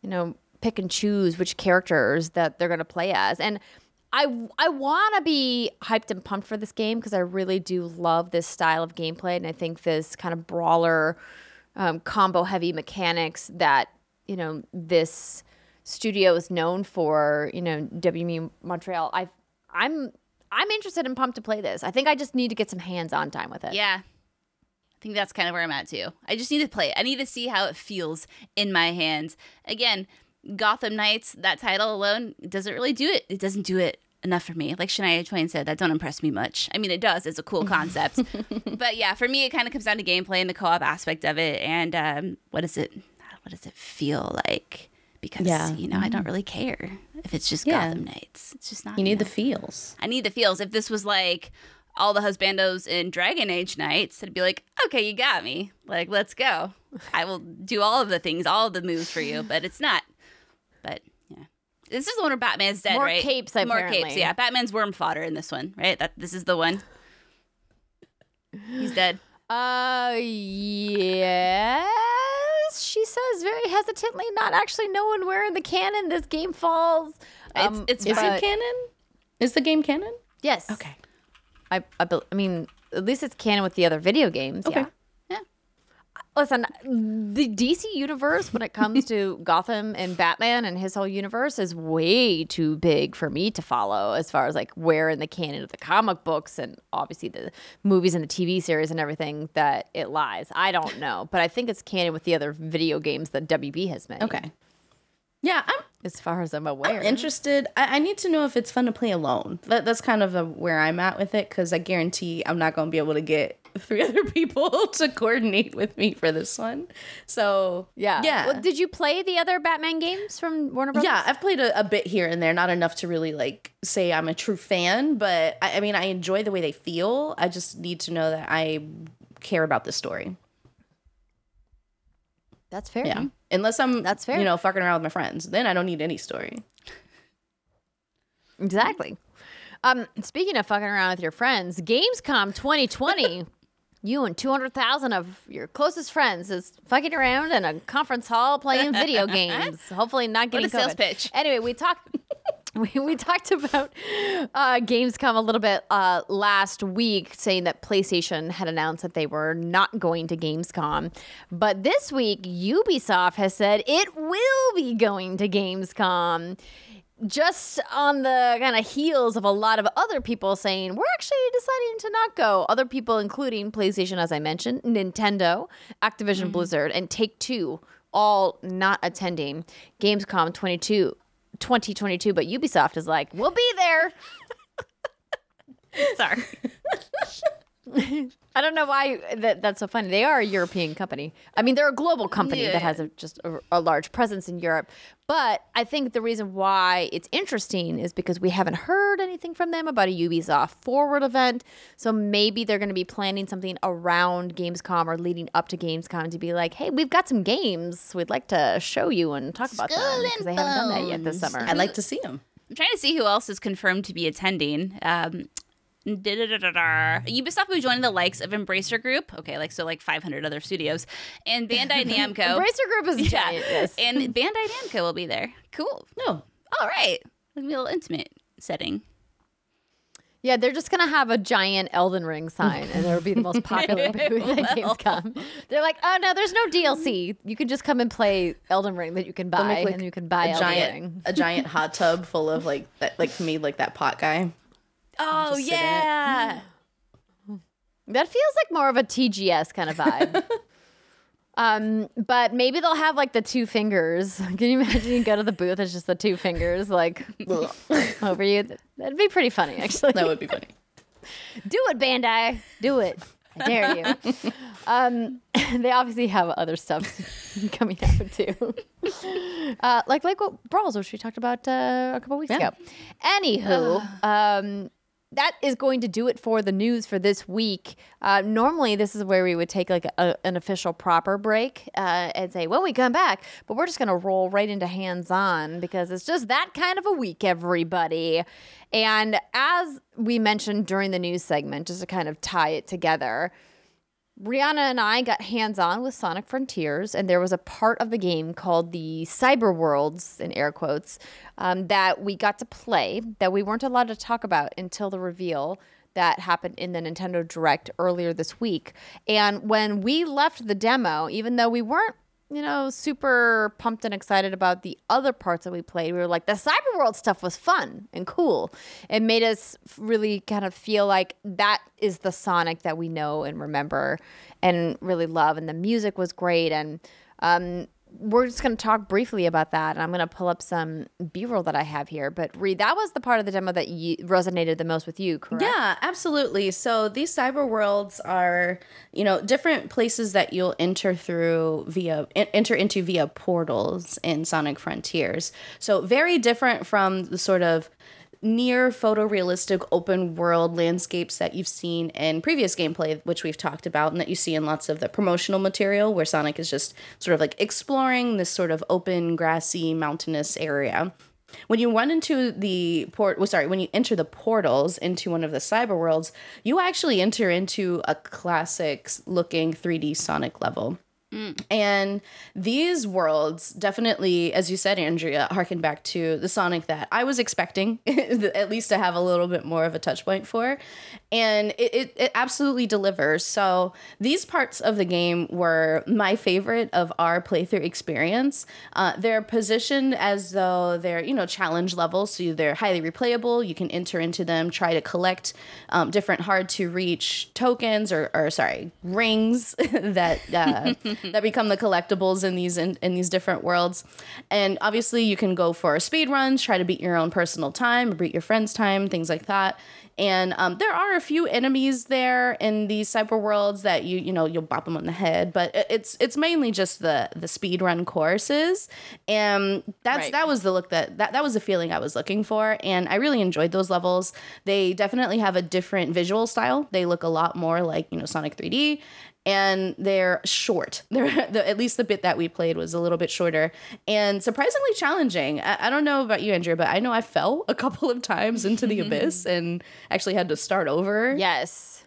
you know, pick and choose which characters that they're going to play as. And I I want to be hyped and pumped for this game because I really do love this style of gameplay, and I think this kind of brawler, um, combo heavy mechanics that you know this studio is known for. You know, WB Montreal. I I'm I'm interested and pumped to play this. I think I just need to get some hands on time with it. Yeah. I think that's kind of where I'm at too. I just need to play it. I need to see how it feels in my hands. Again, Gotham Knights, that title alone, doesn't really do it. It doesn't do it enough for me. Like Shania Twain said, that don't impress me much. I mean, it does. It's a cool [laughs] concept. but yeah, for me, it kind of comes down to gameplay and the co-op aspect of it. And um, what does it, what does it feel like? Because, Yeah. you know, I don't really care if it's just Yeah. Gotham Knights. It's just not You need the feels. I need the feels. If this was like all the husbandos in Dragon Age Knights, it'd be like, okay, you got me. Like, let's go. I will do all of the things, all of the moves for you, but it's not. But yeah. This is the one where Batman's dead, More right? capes, More apparently. capes, yeah. Batman's worm fodder in this one, right? That this is the one. He's dead. Uh, yes. She says very hesitantly, not actually knowing where in the canon this game falls. It's- Um, it's Is fine. but- it canon? Is the game canon? Yes. Okay. I, I, bel- I mean, at least it's canon with the other video games. Okay. Yeah. Yeah. Listen, the DC universe, when it comes [laughs] to Gotham and Batman and his whole universe, is way too big for me to follow as far as like where in the canon of the comic books and obviously the movies and the TV series and everything that it lies. I don't know, but I think it's canon with the other video games that WB has made. Okay. Yeah, I'm As far as I'm aware. I'm interested. I, I need to know if it's fun to play alone. That, that's kind of a, where I'm at with it because I guarantee I'm not going to be able to get [laughs] three other people [laughs] to coordinate with me for this one. So yeah. yeah, Well, did you play the other Batman games from Warner Brothers? yeah. I've played a, a bit here and there, not enough to really like say I'm a true fan. But I, I mean, I enjoy the way they feel. I just need to know that I care about the story. That's fair. Yeah, unless I'm That's fair. You know, fucking around with my friends, then I don't need any story. Exactly. Um, speaking of fucking around with your friends, Gamescom 2020, [laughs] you and 200,000 of your closest friends is fucking around in a conference hall playing video [laughs] games. Hopefully not getting a sales pitch. Anyway, we talked [laughs] [laughs] we, we talked about uh, Gamescom a little bit uh, last week, saying that PlayStation had announced that they were not going to Gamescom. But this week, Ubisoft has said it will be going to Gamescom just on the kind of heels of a lot of other people saying we're actually deciding to not go. Other people, including PlayStation, as I mentioned, Nintendo, Activision Blizzard, and Take Two, all not attending Gamescom 22, 2022. But Ubisoft is like, we'll be there. [laughs] Sorry. [laughs] I don't know why that, that's so funny. They are a European company. I mean, they're a global company Yeah. that has a, just a, a large presence in Europe. But I think the reason why it's interesting is because we haven't heard anything from them about a Ubisoft Forward event. So maybe they're going to be planning something around Gamescom or leading up to Gamescom to be like, hey, we've got some games we'd like to show you and talk about them because they haven't done that yet this summer. I'd like to see them. I'm trying to see who else is confirmed to be attending. Um. Ubisoft will be joining the likes of Embracer Group. Okay, like so, like 500 other studios, and Bandai [laughs] Namco. Embracer Group is [laughs] yeah, giant. Yes. and Bandai Namco will be there. Cool. No, All right, it'll a little intimate setting. Yeah, they're just gonna have a giant Elden Ring sign, and it'll be the most popular [laughs] booth at Gamescom. They're like, oh no, there's no DLC. You can just come and play Elden Ring that you can buy, Make, like, and you can buy a Elden giant Ring. a giant hot tub full of like that like made like that pot guy. Oh Just sit in it. yeah. [gasps] That feels like more of a TGS kind of vibe. [laughs] um, but maybe they'll have like the two fingers. [laughs] Can you imagine you go to the booth, it's just the two fingers like [laughs] over you? That'd be pretty funny, actually. That would be funny. Do it, Bandai. Do it. I dare you. um, they obviously have other stuff coming out too, uh, like like what Brawls, which we talked about uh, a couple weeks Yeah. ago. Anywho, um, that is going to do it for the news for this week. Uh, normally, this is where we would take like a, an official proper break uh, and say, "When we come back," but we're just going to roll right into hands-on because it's just that kind of a week, everybody. And as we mentioned during the news segment, just to kind of tie it together, Rihanna and I got hands on with Sonic Frontiers, and there was a part of the game called the Cyber Worlds, in air quotes, um, that we got to play that we weren't allowed to talk about until the reveal that happened in the Nintendo Direct earlier this week. And when we left the demo, even though we weren't you know, super pumped and excited about the other parts that we played. We were like, the Cyber World stuff was fun and cool. It made us really kind of feel like that is the Sonic that we know and remember and really love. And the music was great. And um, we're just going to talk briefly about that. And I'm going to pull up some B roll that I have here. But Reed, that was the part of the demo that you, resonated the most with you, correct? Yeah, absolutely. So these cyber worlds are, you know, different places that you'll enter through via enter into via portals in Sonic Frontiers. So very different from the sort of near photorealistic open world landscapes that you've seen in previous gameplay which we've talked about and that you see in lots of the promotional material where Sonic is just sort of like exploring this sort of open grassy mountainous area. When you run into the port well, sorry when you enter the portals into one of the cyber worlds you actually enter into a classic looking 3d sonic level and these worlds definitely, as you said, Andrea, harken back to the Sonic that I was expecting, [laughs] at least to have a little bit more of a touch point for. And it, it, it absolutely delivers. So these parts of the game were my favorite of our playthrough experience. Uh, they're positioned as though they're, you know, challenge levels. So they're highly replayable. You can enter into them, try to collect um, different hard to reach tokens or, or sorry, rings [laughs] that uh, that become the collectibles in these in, in these different worlds. And obviously, you can go for speed runs, try to beat your own personal time, beat your friend's time, things like that. And um, there are a few enemies there in these cyber worlds that you you know you'll bop them on the head, but it's it's mainly just the the speed run courses, and that's Right. that was the look that, that that was the feeling I was looking for, and I really enjoyed those levels. They definitely have a different visual style. They look a lot more like you know Sonic 3D, and they're short. [laughs] They're the, at least the bit that we played was a little bit shorter and surprisingly challenging. I, I don't know about you, Andrea, but I know I fell a [laughs] couple of times into the [laughs] abyss and actually had to start over. Yes.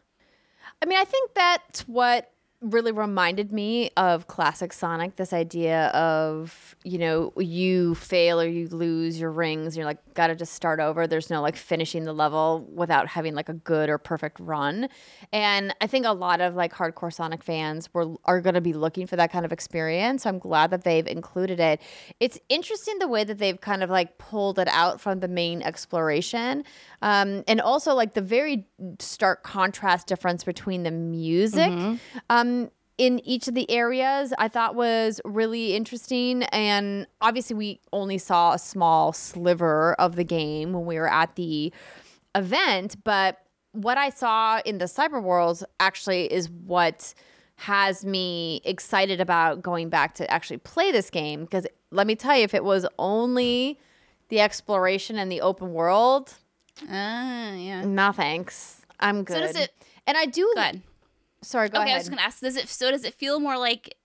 I mean, I think that's what really reminded me of classic Sonic this idea of, you know, you fail or you lose your rings, you're like, gotta just start over. There's no like finishing the level without having like a good or perfect run. And I think a lot of like hardcore Sonic fans were are gonna be looking for that kind of experience. So I'm glad that they've included it. It's interesting the way that they've kind of like pulled it out from the main exploration. Um, and also like the very stark contrast difference between the music um, in each of the areas I thought was really interesting. And obviously, we only saw a small sliver of the game when we were at the event, but what I saw in the cyber worlds actually is what has me excited about going back to actually play this game because let me tell you if it was only the exploration and the open world Ah, yeah. no thanks i'm good So does it- and i do Go ahead. Sorry go okay, I was just gonna ask. Does it so? Does it feel more like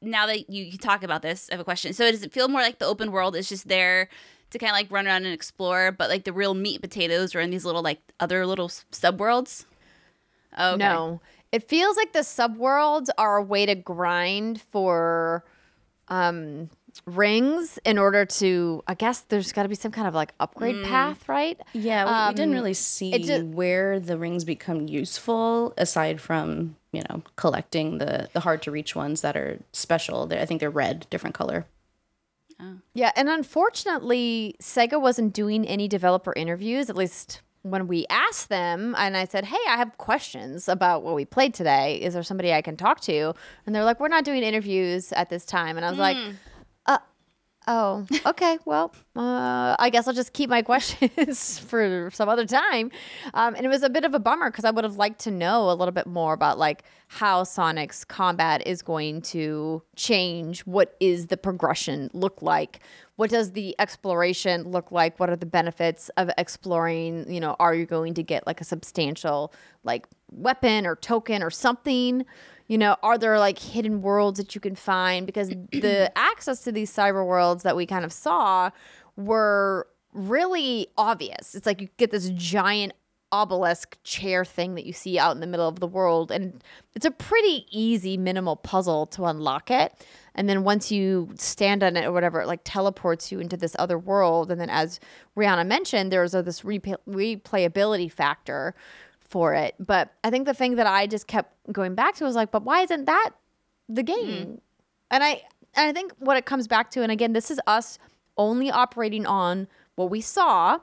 now that you, you talk about this? I have a question. So does it feel more like the open world is just there to kind of like run around and explore, but like the real meat and potatoes are in these little like other little sub worlds? Oh okay. No. It feels like the subworlds are a way to grind for um rings in order to. I guess there's got to be some kind of like upgrade path, right? Yeah, we, we didn't Um, really see it ju- where the rings become useful aside from you know collecting the the hard to reach ones that are special. They're, I think they're red, different color. Yeah, and unfortunately, Sega wasn't doing any developer interviews, at least when we asked them. And I said, Hey, I have questions about what we played today. Is there somebody I can talk to? And they're like, We're not doing interviews at this time. And I was like, uh, Oh, okay. Well, uh, I guess I'll just keep my [laughs] questions for some other time. Um, and it was a bit of a bummer because I would have liked to know a little bit more about like how Sonic's combat is going to change. What is the progression look like? What does the exploration look like? What are the benefits of exploring? You know, are you going to get like a substantial like weapon or token or something? You know, are there like hidden worlds that you can find? Because the [clears throat] access to these cyber worlds that we kind of saw were really obvious. It's like you get this giant obelisk chair thing that you see out in the middle of the world, and it's a pretty easy, minimal puzzle to unlock it. And then once you stand on it or whatever, it like teleports you into this other world. And then, as Rihanna mentioned, there's a, this replay- replayability factor for it. But I think the thing that I just kept going back to was like, but why isn't that the mm-hmm. game? And I and I think what it comes back to, and again, this is us only operating on what we saw.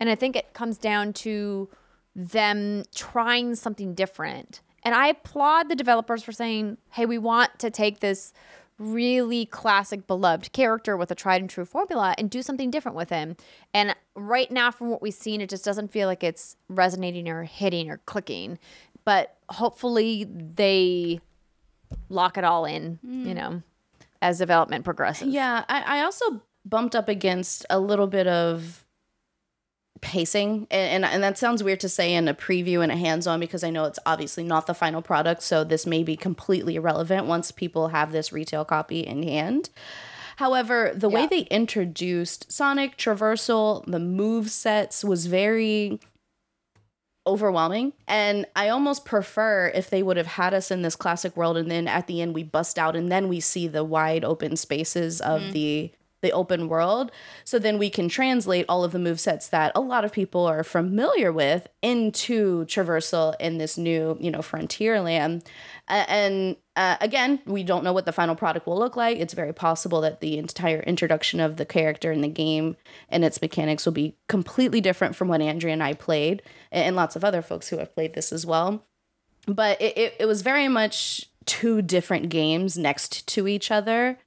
And I think it comes down to them trying something different. And I applaud the developers for saying, hey, we want to take this really classic, beloved character with a tried and true formula and do something different with him. And right now, from what we've seen, it just doesn't feel like it's resonating or hitting or clicking. But hopefully, they lock it all in, you mm. know, as development progresses. Yeah, I, I also bumped up against a little bit of pacing and, and and that sounds weird to say in a preview and a hands-on because I know it's obviously not the final product so this may be completely irrelevant once people have this retail copy in hand. However, the way they introduced Sonic traversal, the move sets was very overwhelming. And I almost prefer if they would have had us in this classic world and then at the end we bust out and then we see the wide open spaces of mm. the the open world. So then we can translate all of the move sets that a lot of people are familiar with into traversal in this new, you know, frontier land. And uh, again, we don't know what the final product will look like. It's very possible that the entire introduction of the character in the game and its mechanics will be completely different from what Andrea and I played, and lots of other folks who have played this as well. But it, it, it was very much two different games next to each other,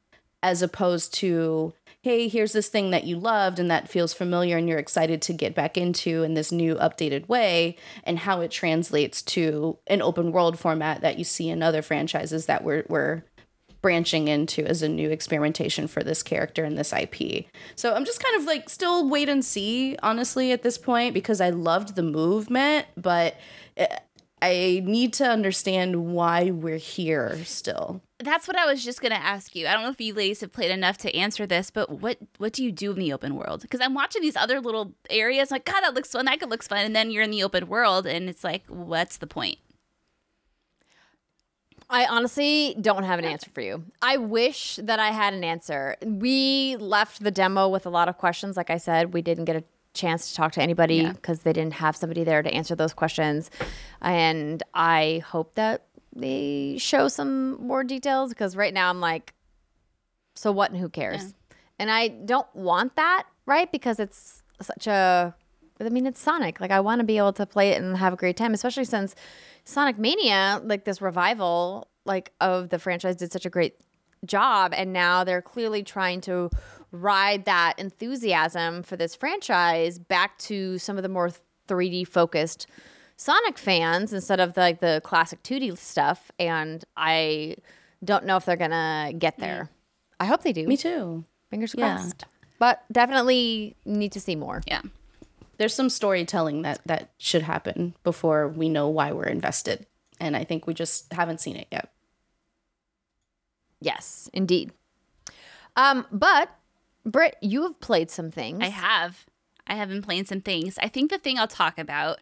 as opposed to hey, here's this thing that you loved and that feels familiar and you're excited to get back into in this new updated way, and how it translates to an open world format that you see in other franchises that we're, we're branching into as a new experimentation for this character and this IP. So I'm just kind of like still wait and see, honestly, at this point, because I loved the movement, but eh, I need to understand why we're here still. That's what I was just gonna ask you. I don't know if you ladies have played enough to answer this, but what what do you do in the open world? Because I'm watching these other little areas, like God, that looks fun. That could looks fun, and then you're in the open world, and it's like, what's the point? I honestly don't have an answer for you. I wish that I had an answer. We left the demo with a lot of questions. Like I said, we didn't get a chance to talk to anybody because they didn't have somebody there to answer those questions. And I hope that they show some more details because right now I'm like, so what and who cares? And I don't want that, right? Because it's such a I mean, it's Sonic. Like, I want to be able to play it and have a great time, especially since Sonic Mania, like this revival, like of the franchise, did such a great job, and now they're clearly trying to ride that enthusiasm for this franchise back to some of the more 3D focused Sonic fans instead of the, like the classic 2D stuff. And I don't know if they're gonna get there. I hope they do. Me too. Fingers Yeah. crossed. But definitely need to see more. Yeah. There's some storytelling that that should happen before we know why we're invested. And I think we just haven't seen it yet. Yes, indeed. Um, but Britt, you have played some things. I have. I have been playing some things. I think the thing I'll talk about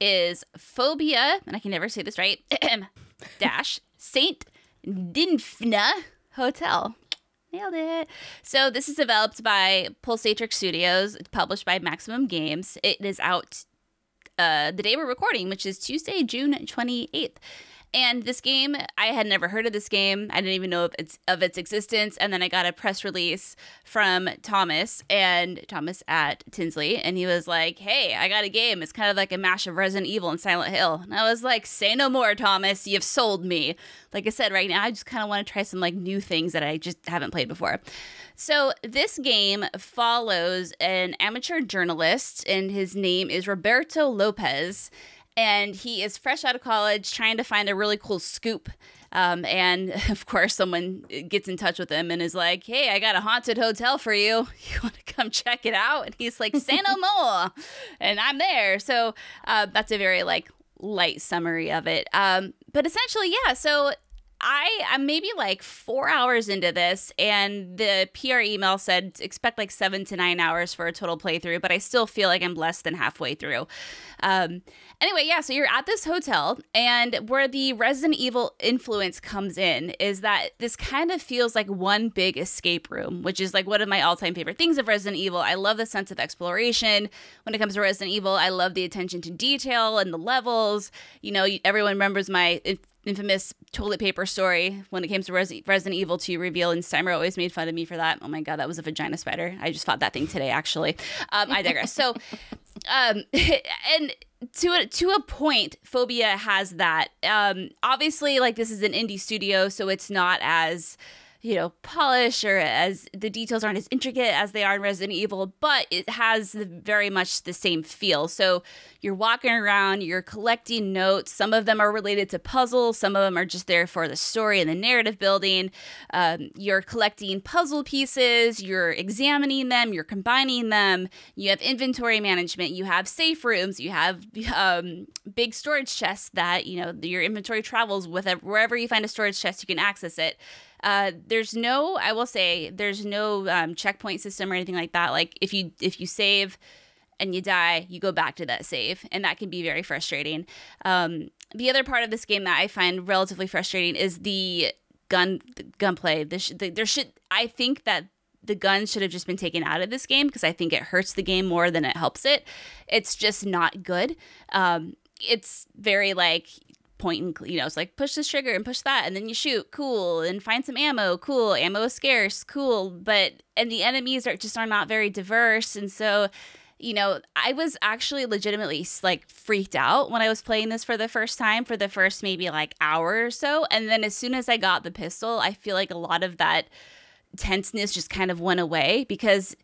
is Phobia, and I can never say this right, [clears throat] dash, Saint Dinfna Hotel. Nailed it. So this is developed by Pulsatrix Studios, published by Maximum Games. It is out uh, the day we're recording, which is Tuesday, June 28th. And this game, I had never heard of this game. I didn't even know of its of its existence. And then I got a press release from Thomas and Thomas at Tinsley, and he was like, "Hey, I got a game. It's kind of like a mash of Resident Evil and Silent Hill." And I was like, "Say no more, Thomas. You've sold me." Like I said, right now I just kind of want to try some like new things that I just haven't played before. So this game follows an amateur journalist, and his name is Roberto Lopez and he is fresh out of college trying to find a really cool scoop. Um, and [laughs] of course, someone gets in touch with him and is like, Hey, I got a haunted hotel for you. [laughs] You want to come check it out? And he's like, Say no [laughs] more. and I'm there. So uh, that's a very like light summary of it. Um, but essentially, yeah. So I I'm maybe like four hours into this, and the PR email said expect like seven to nine hours for a total playthrough, but I still feel like I'm less than halfway through. Um, anyway, yeah, so you're at this hotel, and where the Resident Evil influence comes in is that this kind of feels like one big escape room, which is like one of my all time favorite things of Resident Evil. I love the sense of exploration when it comes to Resident Evil. I love the attention to detail and the levels. You know, everyone remembers my infamous toilet paper story when it came to Res- Resident Evil 2 reveal, and Steimer always made fun of me for that. Oh my god, that was a vagina spider. I just fought that thing today, actually. Um, I digress. So, [laughs] um, [laughs] and to a, to a point, Phobia has that. Um, obviously, like this is an indie studio, so it's not as you know, polish or as the details aren't as intricate as they are in Resident Evil, but it has very much the same feel. So you're walking around, you're collecting notes. Some of them are related to puzzles, some of them are just there for the story and the narrative building. Um, you're collecting puzzle pieces, you're examining them, you're combining them. You have inventory management, you have safe rooms, you have um, big storage chests that, you know, your inventory travels with. Wherever you find a storage chest, you can access it. Uh, there's no, I will say, there's no um, checkpoint system or anything like that. Like if you if you save and you die, you go back to that save, and that can be very frustrating. Um, the other part of this game that I find relatively frustrating is the gun the gunplay. This the, there should I think that the guns should have just been taken out of this game because I think it hurts the game more than it helps it. It's just not good. Um, it's very like point and you know it's like push this trigger and push that and then you shoot cool and find some ammo cool ammo is scarce cool but and the enemies are just are not very diverse and so you know i was actually legitimately like freaked out when i was playing this for the first time for the first maybe like hour or so and then as soon as i got the pistol i feel like a lot of that tenseness just kind of went away because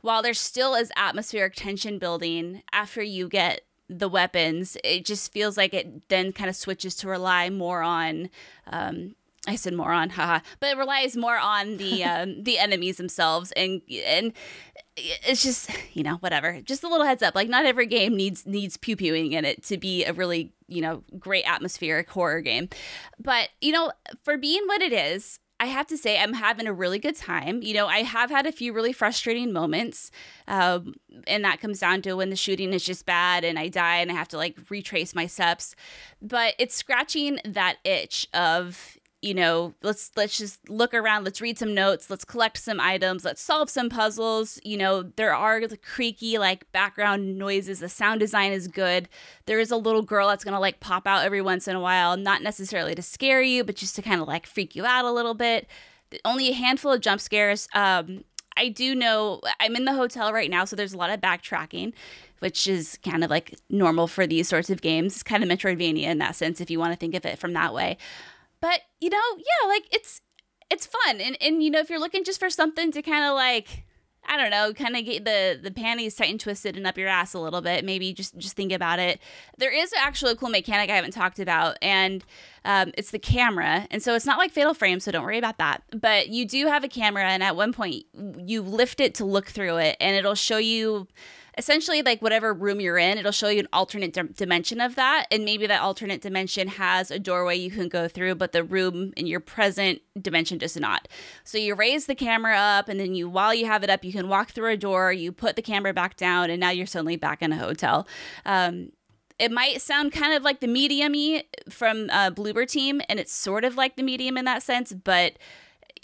while there still is atmospheric tension building after you get the weapons, it just feels like it then kind of switches to rely more on. Um, I said more on, [laughs] haha, but it relies more on the [laughs] um, the enemies themselves, and and it's just you know whatever. Just a little heads up, like not every game needs needs pew pewing in it to be a really you know great atmospheric horror game, but you know for being what it is, I have to say, I'm having a really good time. You know, I have had a few really frustrating moments. Um, and that comes down to when the shooting is just bad and I die and I have to like retrace my steps. But it's scratching that itch of, you know, let's let's just look around, let's read some notes, let's collect some items, let's solve some puzzles. You know, there are the creaky like background noises, the sound design is good. There is a little girl that's gonna like pop out every once in a while, not necessarily to scare you, but just to kind of like freak you out a little bit. Only a handful of jump scares. Um, I do know I'm in the hotel right now, so there's a lot of backtracking, which is kind of like normal for these sorts of games. It's kind of Metroidvania in that sense, if you want to think of it from that way. But you know, yeah, like it's it's fun, and and you know, if you're looking just for something to kind of like I don't know, kind of get the the panties tight and twisted and up your ass a little bit. Maybe just just think about it. There is actually a cool mechanic I haven't talked about, and um, it's the camera. And so it's not like Fatal Frame, so don't worry about that. But you do have a camera, and at one point you lift it to look through it, and it'll show you essentially like whatever room you're in it'll show you an alternate di- dimension of that and maybe that alternate dimension has a doorway you can go through but the room in your present dimension does not so you raise the camera up and then you while you have it up you can walk through a door you put the camera back down and now you're suddenly back in a hotel um, it might sound kind of like the medium from uh, Bloober Team, and it's sort of like the medium in that sense, but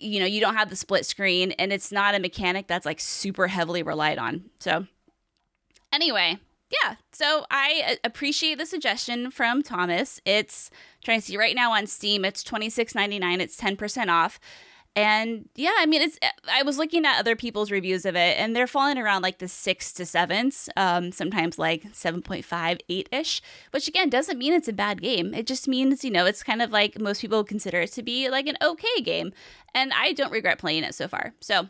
you know, you don't have the split screen and it's not a mechanic that's like super heavily relied on. So, anyway, yeah. So I appreciate the suggestion from Thomas. It's trying to see right now on Steam, it's twenty six ninety nine. It's 10% off. And yeah, I mean, it's. I was looking at other people's reviews of it, and they're falling around like the six to sevens, um, sometimes like 7.5, 8 ish, which again doesn't mean it's a bad game. It just means, you know, it's kind of like most people consider it to be like an okay game. And I don't regret playing it so far. So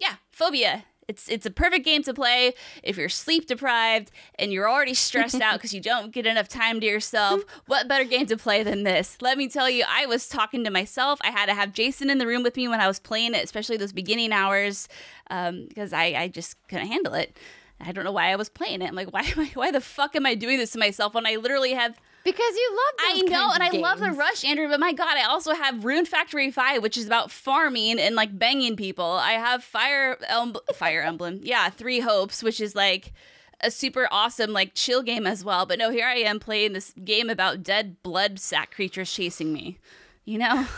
yeah, Phobia it's it's a perfect game to play if you're sleep deprived and you're already stressed out [laughs] because you don't get enough time to yourself. [laughs] What better game to play than this? Let me tell you, I was talking to myself. I had to have Jason in the room with me when I was playing it, especially those beginning hours, because um, I I just couldn't handle it. I don't know why I was playing it. I'm like, why am I, why the fuck am I doing this to myself when I literally have because you love I know, and I games. love the rush, Andrew. But my God, I also have Rune Factory Five, which is about farming and like banging people. I have Fire Emblem, Fire Emblem, yeah, Three Hopes, which is like a super awesome like chill game as well. But no, here I am playing this game about dead blood sack creatures chasing me. You know. [laughs]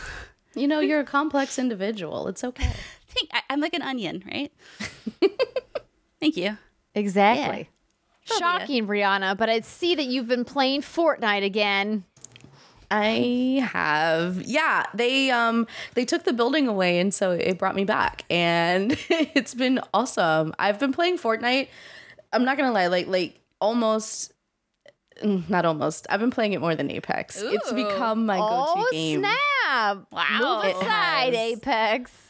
You know, you're a complex individual. It's okay. [laughs] I think I, am like an onion, right? [laughs] Thank you. Exactly. Shocking, Brianna, but I see that you've been playing Fortnite again. I have. Yeah, they um they took the building away and so it brought me back and [laughs] it's been awesome. I've been playing Fortnite. I'm not going to lie, like like almost mm, not almost. I've been playing it more than Apex. Ooh. It's become my go-to oh, game. snap. Wow. Move aside, Apex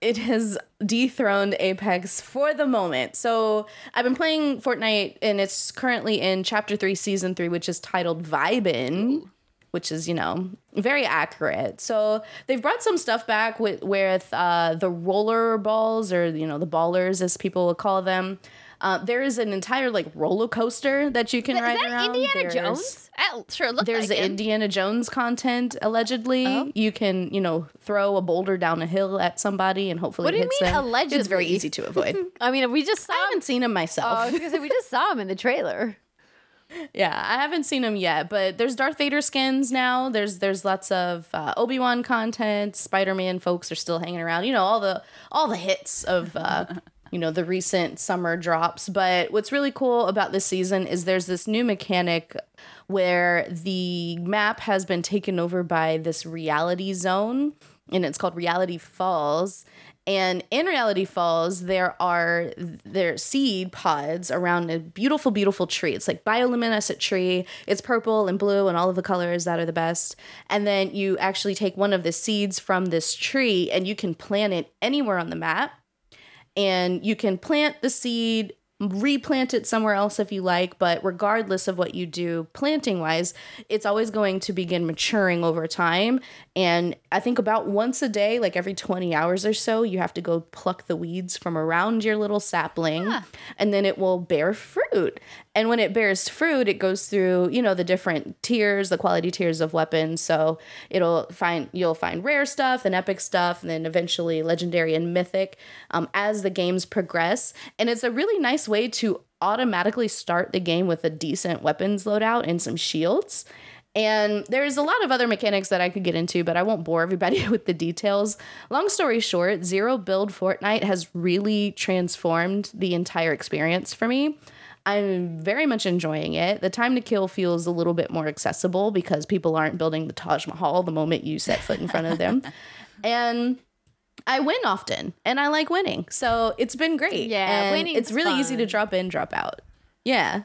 it has dethroned Apex for the moment. So I've been playing Fortnite and it's currently in chapter three, season three, which is titled Vibin, which is, you know, very accurate. So they've brought some stuff back with with uh, the roller balls or, you know, the ballers as people would call them. Uh, there is an entire like roller coaster that you can is ride that around. Indiana there's, Jones? That sure looks There's like Indiana Jones content allegedly. Oh. You can you know throw a boulder down a hill at somebody and hopefully what do you mean them. allegedly? It's very easy to avoid. [laughs] I mean, we just saw. I haven't seen him myself. Oh, because we just saw him in the trailer. [laughs] Yeah, I haven't seen him yet, but there's Darth Vader skins now. There's there's lots of uh, Obi Wan content. Spider Man folks are still hanging around. You know all the all the hits of uh, you know, the recent summer drops. But what's really cool about this season is there's this new mechanic where the map has been taken over by this reality zone and it's called Reality Falls. And in Reality Falls, there are there seed pods around a beautiful, beautiful tree. It's like bioluminescent tree. It's purple and blue and all of the colors that are the best. And then you actually take one of the seeds from this tree and you can plant it anywhere on the map and you can plant the seed replant it somewhere else if you like, but regardless of what you do planting wise, it's always going to begin maturing over time. And I think about once a day, like every 20 hours or so, you have to go pluck the weeds from around your little sapling yeah. and then it will bear fruit. And when it bears fruit, it goes through, you know, the different tiers, the quality tiers of weapons. So it'll find, you'll find rare stuff and epic stuff, and then eventually legendary and mythic um, as the games progress. And it's a really nice way to automatically start the game with a decent weapons loadout and some shields. And there's a lot of other mechanics that I could get into, but I won't bore everybody [laughs] with the details. Long story short, Zero Build Fortnite has really transformed the entire experience for me. I'm very much enjoying it. The time to kill feels a little bit more accessible because people aren't building the Taj Mahal the moment you set foot in front of them. [laughs] and I win often and I like winning. So it's been great. Yeah, winning. It's really fun. easy to drop in, drop out. Yeah.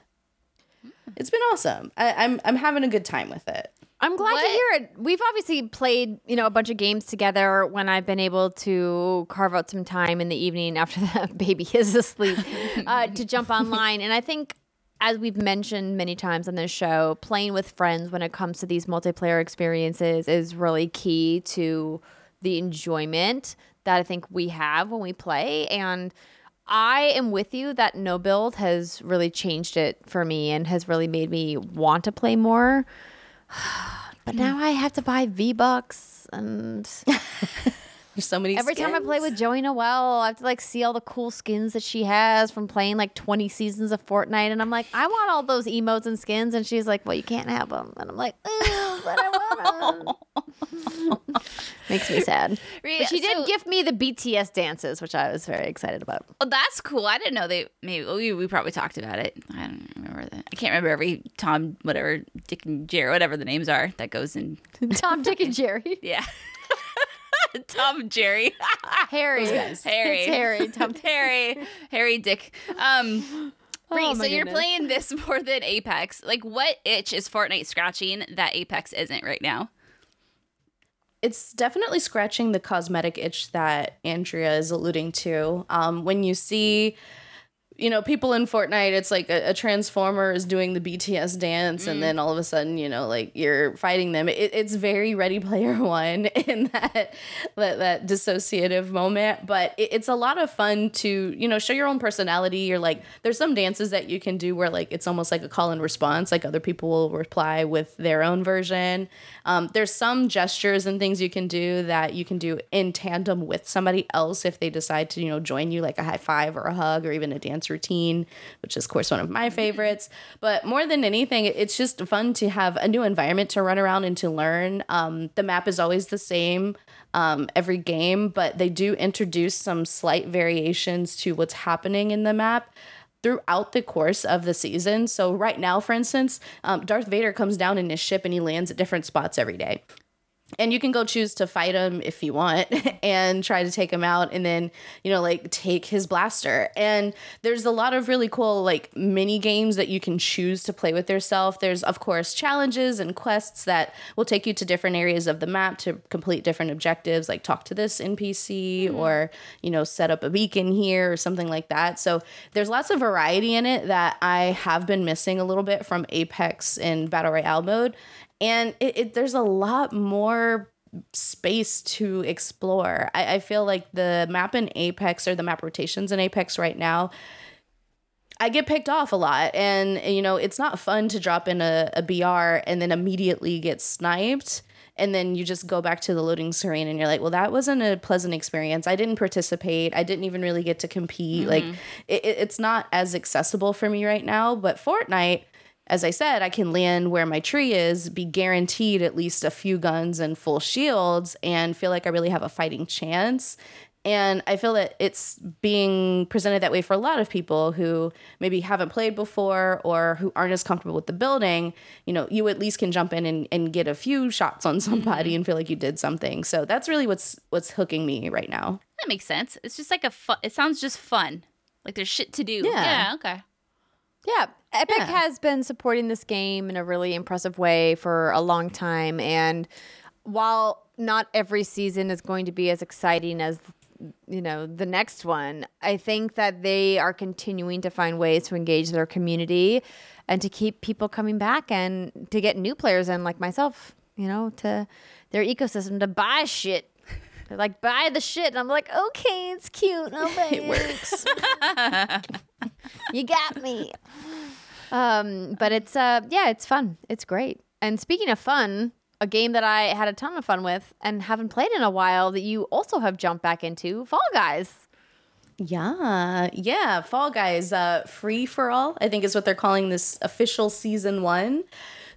It's been awesome. I, I'm I'm having a good time with it. I'm glad what? to hear it. We've obviously played, you know, a bunch of games together when I've been able to carve out some time in the evening after [laughs] the baby is asleep uh, to [laughs] jump online. And I think, as we've mentioned many times on this show, playing with friends when it comes to these multiplayer experiences is really key to the enjoyment that I think we have when we play. And I am with you that no build has really changed it for me and has really made me want to play more. But now I have to buy V Bucks and [laughs] There's so many. Every skins. time I play with Joey Noelle, I have to like see all the cool skins that she has from playing like 20 seasons of Fortnite, and I'm like, I want all those emotes and skins, and she's like, Well, you can't have them, and I'm like, what I want. them. [laughs] Makes me sad. But she did So- gift me the BTS dances, which I was very excited about. Oh, that's cool. I didn't know they. Maybe we, we probably talked about it. I don't remember that. I can't remember every Tom, whatever Dick and Jerry, whatever the names are that goes in. Tom, Dick, and [laughs] Jerry. Yeah, [laughs] Tom Jerry, [laughs] Harry. Harry, It's Harry. [laughs] Tom, Harry, Harry, Dick. Um, Bree, Oh, so you're goodness. playing this more than Apex. Like, what itch is Fortnite scratching that Apex isn't right now? it's definitely scratching the cosmetic itch that Andrea is alluding to. Um, when you see, you know, people in Fortnite, it's like a, a transformer is doing the BTS dance, and then all of a sudden, you know, like you're fighting them. It, it's very Ready Player [laughs] One in that that, that dissociative moment, but it, it's a lot of fun to you know show your own personality. You're like, there's some dances that you can do where like it's almost like a call and response, like other people will reply with their own version. Um, there's some gestures and things you can do that you can do in tandem with somebody else if they decide to, you know, join you, like a high five or a hug or even a dance routine, which is, of course, one of my favorites. But more than anything, it's just fun to have a new environment to run around and to learn. Um, the map is always the same um, every game, but they do introduce some slight variations to what's happening in the map throughout the course of the season. So right now, for instance, um, Darth Vader comes down in his ship and he lands at different spots every day. And you can go choose to fight him if you want [laughs] and try to take him out and then, you know, like take his blaster. And there's a lot of really cool like mini games that you can choose to play with yourself. There's of course challenges and quests that will take you to different areas of the map to complete different objectives, like talk to this NPC mm-hmm. or, you know, set up a beacon here or something like that. So there's lots of variety in it that I have been missing a little bit from Apex in Battle Royale mode and it, it there's a lot more space to explore. I, I feel like the map in Apex or the map rotations in Apex right now. I get picked off a lot, and you know it's not fun to drop in a, a BR and then immediately get sniped, and then you just go back to the loading screen, and you're like, "Well, that wasn't a pleasant experience. I didn't participate. I didn't even really get to compete. Like, mm-hmm. it, it- it's not as accessible for me right now." But Fortnite, as I said, I can land where my tree is, be guaranteed at least a few guns and full shields, and feel like I really have a fighting chance. And I feel that it's being presented that way for a lot of people who maybe haven't played before or who aren't as comfortable with the building. You know, you at least can jump in and, and get a few shots on mm-hmm. somebody and feel like you did something. So that's really what's what's hooking me right now. That makes sense. It's just like a fun. It sounds just fun. Like there's shit to do. Yeah. Yeah. Okay. Yeah, Epic Yeah. has been supporting this game in a really impressive way for a long time. And while not every season is going to be as exciting as you know the next one, I think that they are continuing to find ways to engage their community and to keep people coming back and to get new players in, like myself. You know, to their ecosystem to buy shit. They're like, buy the shit. And I'm like, okay, it's cute. I'll [laughs] buy it. Works. [laughs] [laughs] you got me. Um, but it's uh yeah, it's fun. It's great. And speaking of fun, a game that I had a ton of fun with and haven't played in a while that you also have jumped back into, Fall Guys. Yeah, yeah. Fall Guys, uh, free for all, I think is what they're calling this official season one.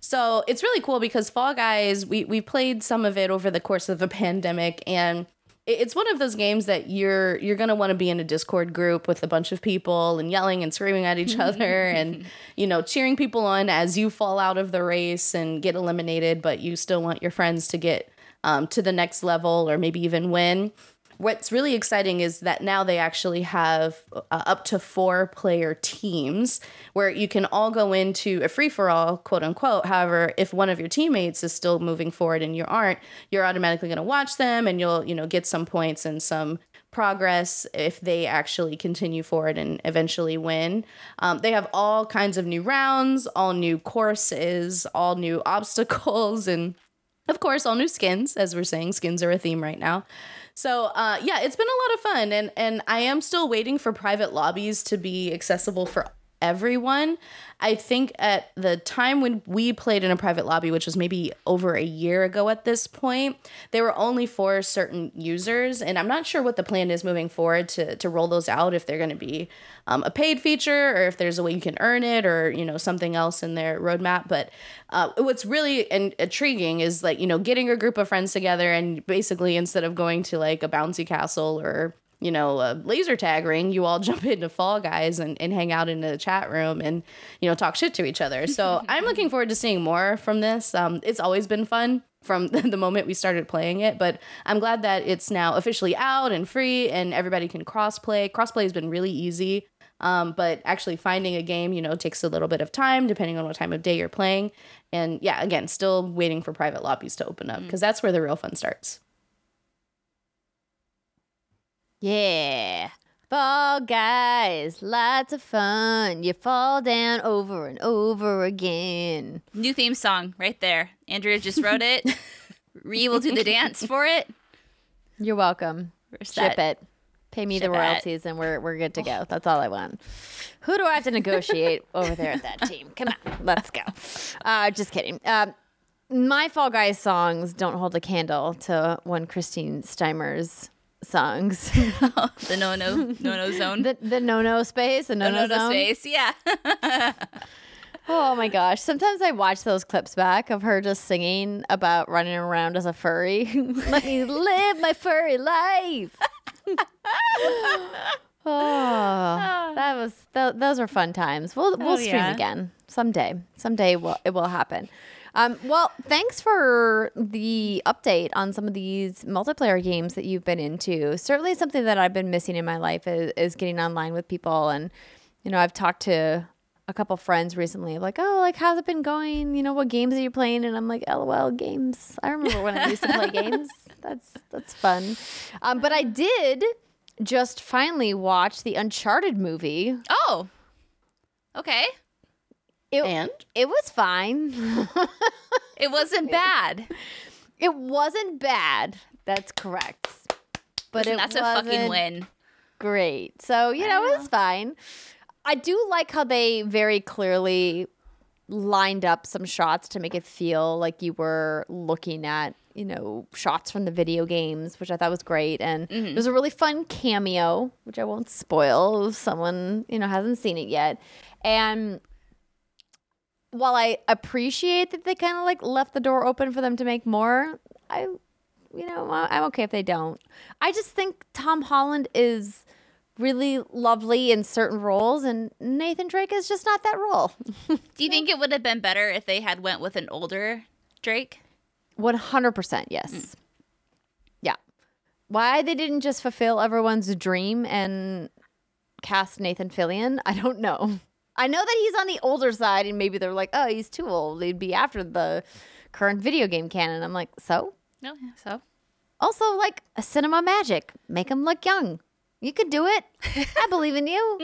So it's really cool because Fall Guys, we we played some of it over the course of the [laughs] pandemic, and it's one of those games that you're you're gonna want to be in a Discord group with a bunch of people and yelling and screaming at each [laughs] other, and you know cheering people on as you fall out of the race and get eliminated, but you still want your friends to get um, to the next level or maybe even win what's really exciting is that now they actually have uh, up to four player teams where you can all go into a free for all, quote unquote. However, if one of your teammates is still moving forward and you aren't, you're automatically going to watch them and you'll, you know, get some points and some progress if they actually continue forward and eventually win. Um, they have all kinds of new rounds, all new courses, all new [laughs] obstacles, and of course, all new skins. As we're saying, skins are a theme right now. So uh, yeah, it's been a lot of fun, and and I am still waiting for private lobbies to be accessible for everyone. I think at the time when we played in a private lobby, which was maybe over a year ago at this point, they were only for certain users. And I'm not sure what the plan is moving forward to, to roll those out, if they're going to be um, a paid feature or if there's a way you can earn it or, you know, something else in their roadmap. But uh, what's really in- intriguing is like, you know, getting a group of friends together and basically instead of going to like a bouncy castle or you know, a laser tag ring, you all [laughs] jump into Fall Guys and, and hang out in the chat room and, you know, talk shit to each other. So [laughs] I'm looking forward to seeing more from this. Um, it's always been fun from [laughs] the moment we started playing it, but I'm glad that it's now officially out and free and everybody can crossplay. Crossplay has been really easy. Um, but actually finding a game, you know, takes a little bit of time depending on what time of day you're playing. And yeah, again, still waiting for private lobbies to open up because that's where the real fun starts. Yeah. Fall guys, lots of fun. You fall down over and over again. New theme song right there. Andrea just wrote it. [laughs] Ree will do the dance for it. You're welcome. We're Ship set. it. Pay me the Ship it. royalties and we're we're good to go. That's all I want. Who do I have to negotiate [laughs] over there at that team? Come on, let's go. Uh, just kidding. Um, my Fall Guys songs don't hold a candle to one Kristine Steimer's songs. [laughs] The no no no no zone. the the no no space, the no no no no zone. space. Yeah. [laughs] Oh my gosh. Sometimes I watch those clips back of her just singing about running around as a furry. [laughs] Let me live my furry life. oh, that was th- those were fun times. We'll oh, we'll Oh, stream yeah. again someday. Someday will, it will happen. Um, well, thanks for the update on some of these multiplayer games that you've been into. Certainly, something that I've been missing in my life is, is getting online with people. And you know, I've talked to a couple friends recently, like, oh, like how's it been going? You know, what games are you playing? And I'm like, lol, games. I remember when I used to play games. [laughs] That's that's fun. Um, but I did just finally watch the Uncharted movie. Oh. Okay. It, And it was fine. [laughs] It wasn't bad. It wasn't bad. That's correct. But Listen, it that's a wasn't fucking win. great. So, you know, it was fine. I do like how they very clearly lined up some shots to make it feel like you were looking at, you know, shots from the video games, which I thought was great. And Mm-hmm. it was a really fun cameo, which I won't spoil if someone, you know, hasn't seen it yet. And while I appreciate that they kind of like left the door open for them to make more, I, you know, I'm okay if they don't. I just think Tom Holland is really lovely in certain roles, and Nathan Drake is just not that role. [laughs] Do you think it would have been better if they had went with an older Drake? One hundred percent, yes. Hmm. Yeah. Why they didn't just fulfill everyone's dream and cast Nathan Fillion, I don't know. I know that he's on the older side, and maybe they're like, "Oh, he's too old. They'd be after the current video game canon." I'm like, so. No, so Also, like a cinema magic, make him look young. You could do it. I [laughs] believe in you.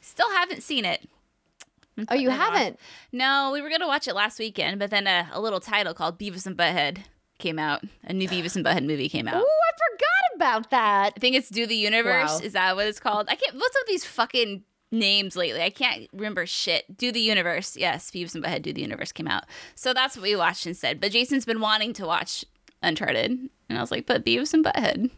still haven't seen it. Oh, you haven't? No, we were gonna watch it last weekend, but then a, a little title called Beavis and Butthead came out. A new Beavis and Butthead movie came out. Oh, out. I forgot about that. I think it's Do the Universe. Wow. Is that what it's called? I can't. What's up with these fucking names lately? I can't remember shit. Do the Universe. Yes, Beavis and Butthead. Do the Universe came out. So that's what we watched instead. But Jason's been wanting to watch Uncharted, and I was like, but Beavis and Butthead.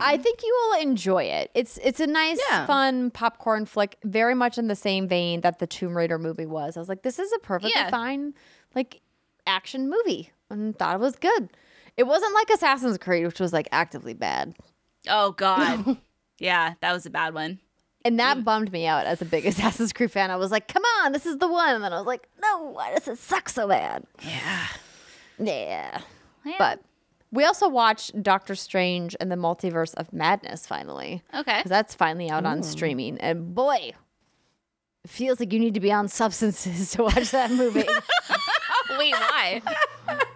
I think you will enjoy it. It's it's a nice, Yeah. fun popcorn flick, very much in the same vein that the Tomb Raider movie was. I was like, this is a perfectly Yeah. fine like action movie, and thought it was good. It wasn't like Assassin's Creed, which was like actively bad, Oh God. [laughs] yeah, that was a bad one. And that bummed me out as a big [laughs] Assassin's Creed fan. I was like, come on, this is the one, and then I was like, no, why does it suck so bad? Yeah. Yeah. Yeah. But we also watched Doctor Strange and the Multiverse of Madness finally. Okay. Because that's finally out on streaming. And boy, it feels like you need to be on substances [laughs] to watch that movie. [laughs] Wait, why?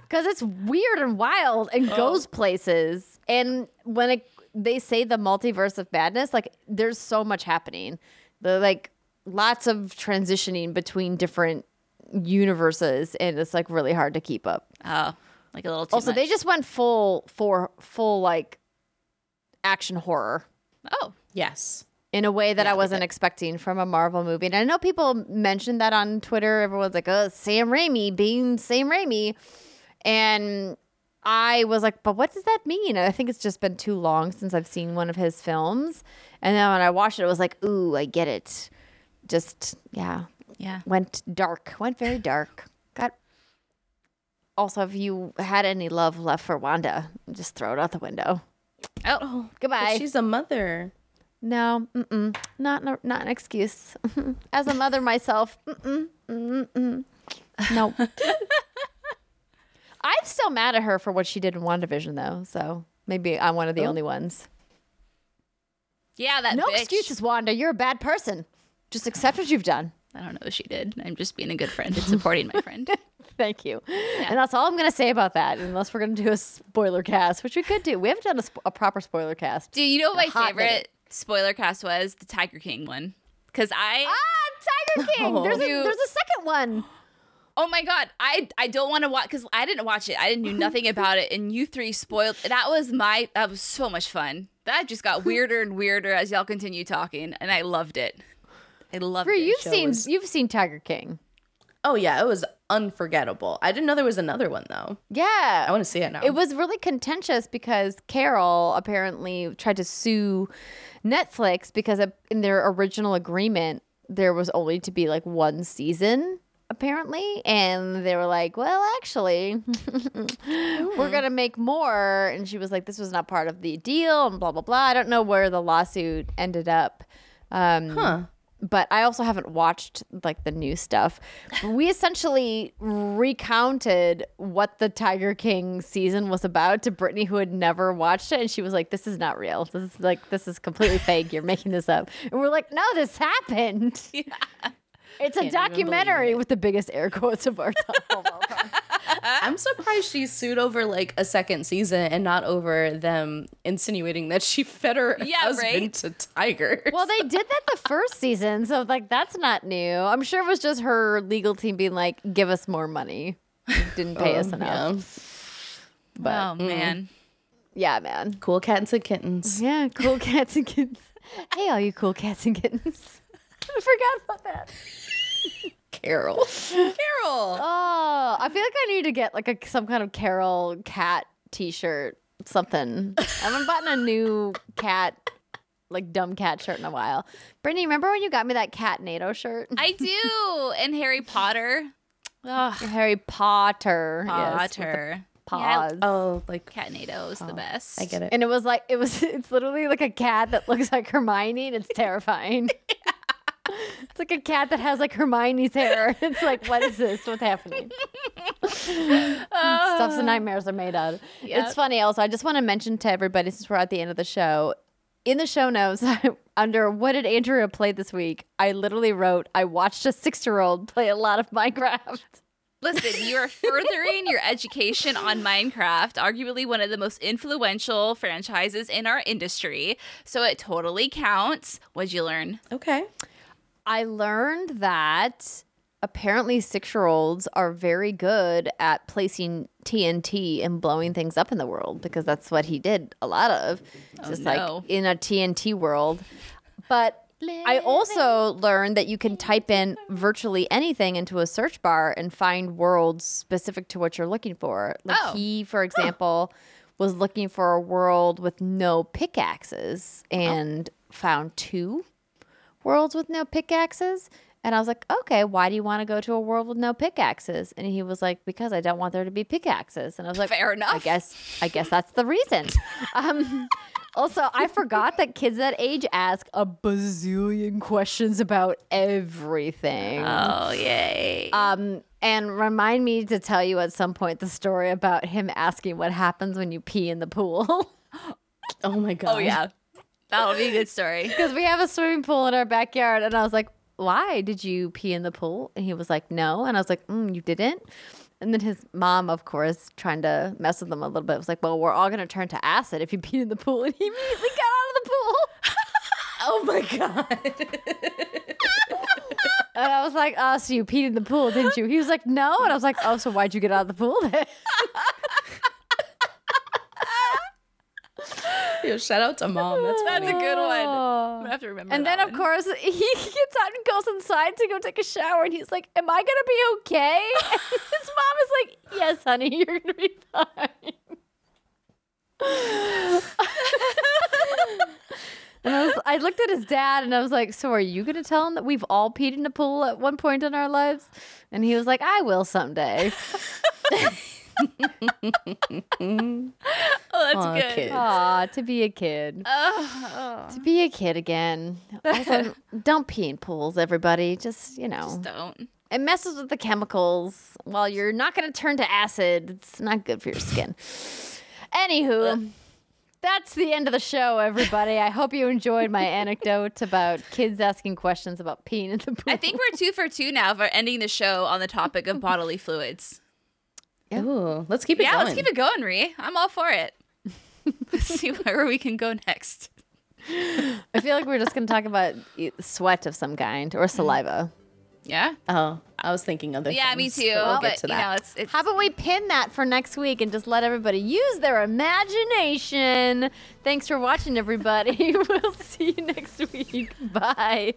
Because it's weird and wild and oh. goes places. And when it, they say the multiverse of madness, like there's so much happening. The like lots of transitioning between different universes, and it's like really hard to keep up. oh, like a little too also, much. they just went full for full like action horror. Oh, yes. in a way that I wasn't expecting from a Marvel movie. And I know people mentioned that on Twitter. Everyone's like, "Oh, Sam Raimi being Sam Raimi," and I was like, "But what does that mean?" And I think it's just been too long since I've seen one of his films. And then when I watched it, it was like, "Ooh, I get it." Just yeah, Yeah. went dark. Went very dark. Got. Also, if you had any love left for Wanda, just throw it out the window. Oh, Goodbye. she's a mother. No, mm-mm, not no- not an excuse. [laughs] As a mother myself, mm-mm, mm-mm, no. [laughs] I'm still mad at her for what she did in WandaVision, though. So maybe I'm one of the only ones. yeah, that No bitch. excuses, Wanda. You're a bad person. Just accept what you've done. I don't know what she did. I'm just being a good friend and supporting my friend. [laughs] Thank you. And that's all I'm going to say about that, unless we're going to do a spoiler cast, which we could do. We haven't done a, sp- a proper spoiler cast. Do you know what my favorite minute. spoiler cast was? The Tiger King one. Because I. Ah, Tiger King. [laughs] There's a, there's a second one. Oh my god, I I don't want to watch because I didn't watch it. I didn't know [laughs] nothing about it, and you three spoiled. That was my. That was so much fun. That just got [laughs] weirder and weirder as y'all continue talking, and I loved it. I loved For it. you've show seen was- you've seen Tiger King. Oh yeah, it was unforgettable. I didn't know there was another one though. Yeah. I want to see it now. It was really contentious because Carol apparently tried to sue Netflix because in their original agreement there was only to be like one season apparently and they were like well actually [laughs] we're gonna make more and she was like this was not part of the deal and blah blah blah i don't know where the lawsuit ended up um Huh. but I also haven't watched like the new stuff. We essentially recounted what the Tiger King season was about to Brittney, who had never watched it, and she was like, "This is not real. This is like this is completely fake. You're making this up." And we're like, "No, this happened. [laughs] It's a Can't even believe documentary it. with the biggest air quotes of our time." [laughs] of all time. I'm surprised she sued over like a second season and not over them insinuating that she fed her [laughs] Yeah, husband right? to tigers. well, they did that the first [laughs] season, so like that's not new. I'm sure it was just her legal team being like, "Give us more money." Didn't pay us um, enough. Yeah. But oh mm. man, yeah, man. Cool cats and kittens. Yeah, cool cats and kittens. Hey, all you cool cats and kittens. I [laughs] forgot about that. Carol. Carol. Oh, I feel like I need to get like a some kind of Carol cat T-shirt, something. I haven't bought a new cat, like dumb cat shirt in a while. Brittney, remember when you got me that cat NATO shirt? I do. And Harry Potter. Ugh, Harry Potter. yes, with the Potter. paws. Oh, like Cat NATO is the oh, best. I get it. And it was like it was. [laughs] It's literally like a cat that looks like Hermione, and it's terrifying. [laughs] [laughs] It's like a cat that has like Hermione's hair. [laughs] It's like, what is this? What's happening? [laughs] Stuffs and nightmares are made of. Yep. It's funny. Also, I just want to mention to everybody since we're at the end of the show, in the show notes under what did Andrea play this week, I literally wrote, I watched a six-year-old play a lot of Minecraft. Listen, you are furthering your education on Minecraft, arguably one of the most influential franchises in our industry. So it totally counts. What'd you learn? Okay. I learned that apparently six year olds are very good at placing TNT and blowing things up in the world because that's what he did a lot of. Oh, just no. like in a TNT world. But I also learned that you can type in virtually anything into a search bar and find worlds specific to what you're looking for. Like Oh. he, for example, was looking for a world with no pickaxes and found two worlds with no pickaxes. And I was like, okay, why do you want to go to a world with no pickaxes? And he was like, because I don't want there to be pickaxes. And I was like, Fair enough. I guess, I guess that's the reason. [laughs] Um, also, I forgot that kids that age ask a bazillion questions about everything. Oh, yay. Um, and remind me to tell you at some point the story about him asking what happens when you pee in the pool. [laughs] Oh my god. oh, yeah. That'll be a good story. [laughs] Because we have a swimming pool in our backyard. And I was like, why did you pee in the pool? And he was like, no. And I was like, mm, you didn't? And then his mom, of course, trying to mess with him a little bit, was like, well, we're all going to turn to acid if you pee in the pool. [laughs] And he immediately got out of the pool. [laughs] Oh my god. And I was like, oh, so you peed in the pool, didn't you? He was like, no. And I was like, oh, so why'd you get out of the pool then? Yo, shout out to mom. That's That's funny. a good one. I'm gonna have to remember. And that then, of one. course, he [laughs] gets out and goes inside to go take a shower. And he's like, Am I going to be okay? [laughs] And his mom is like, Yes, honey, [laughs] you're going to be fine. and I, was, I looked at his dad and I was like, So are you going to tell him that we've all peed in a pool at one point in our lives? And he was like, I will someday. [laughs] oh, that's Aw, good. kids. Aw, to be a kid. [laughs] Oh, To be a kid again. Also, [laughs] don't pee in pools, everybody. Just, you know. just don't. it messes with the chemicals. While you're not going to turn to acid, it's not good for your skin. Anywho, that's the end of the show, everybody. I hope you enjoyed my anecdote about kids asking questions about peeing in the pool. I think we're two for two now for ending the show on the topic of bodily fluids. Ooh, let's keep it going. Yeah, going. let's keep it going, Ree. I'm all for it. let's [laughs] see where we can go next. I feel like we're just going to talk about sweat of some kind or saliva. Yeah. Oh, I was thinking of other Yeah, me too. but We'll but get to you that. know, it's it's How about we pin that for next week and just let everybody use their imagination? Thanks for watching, everybody. [laughs] we'll see you next week. Bye.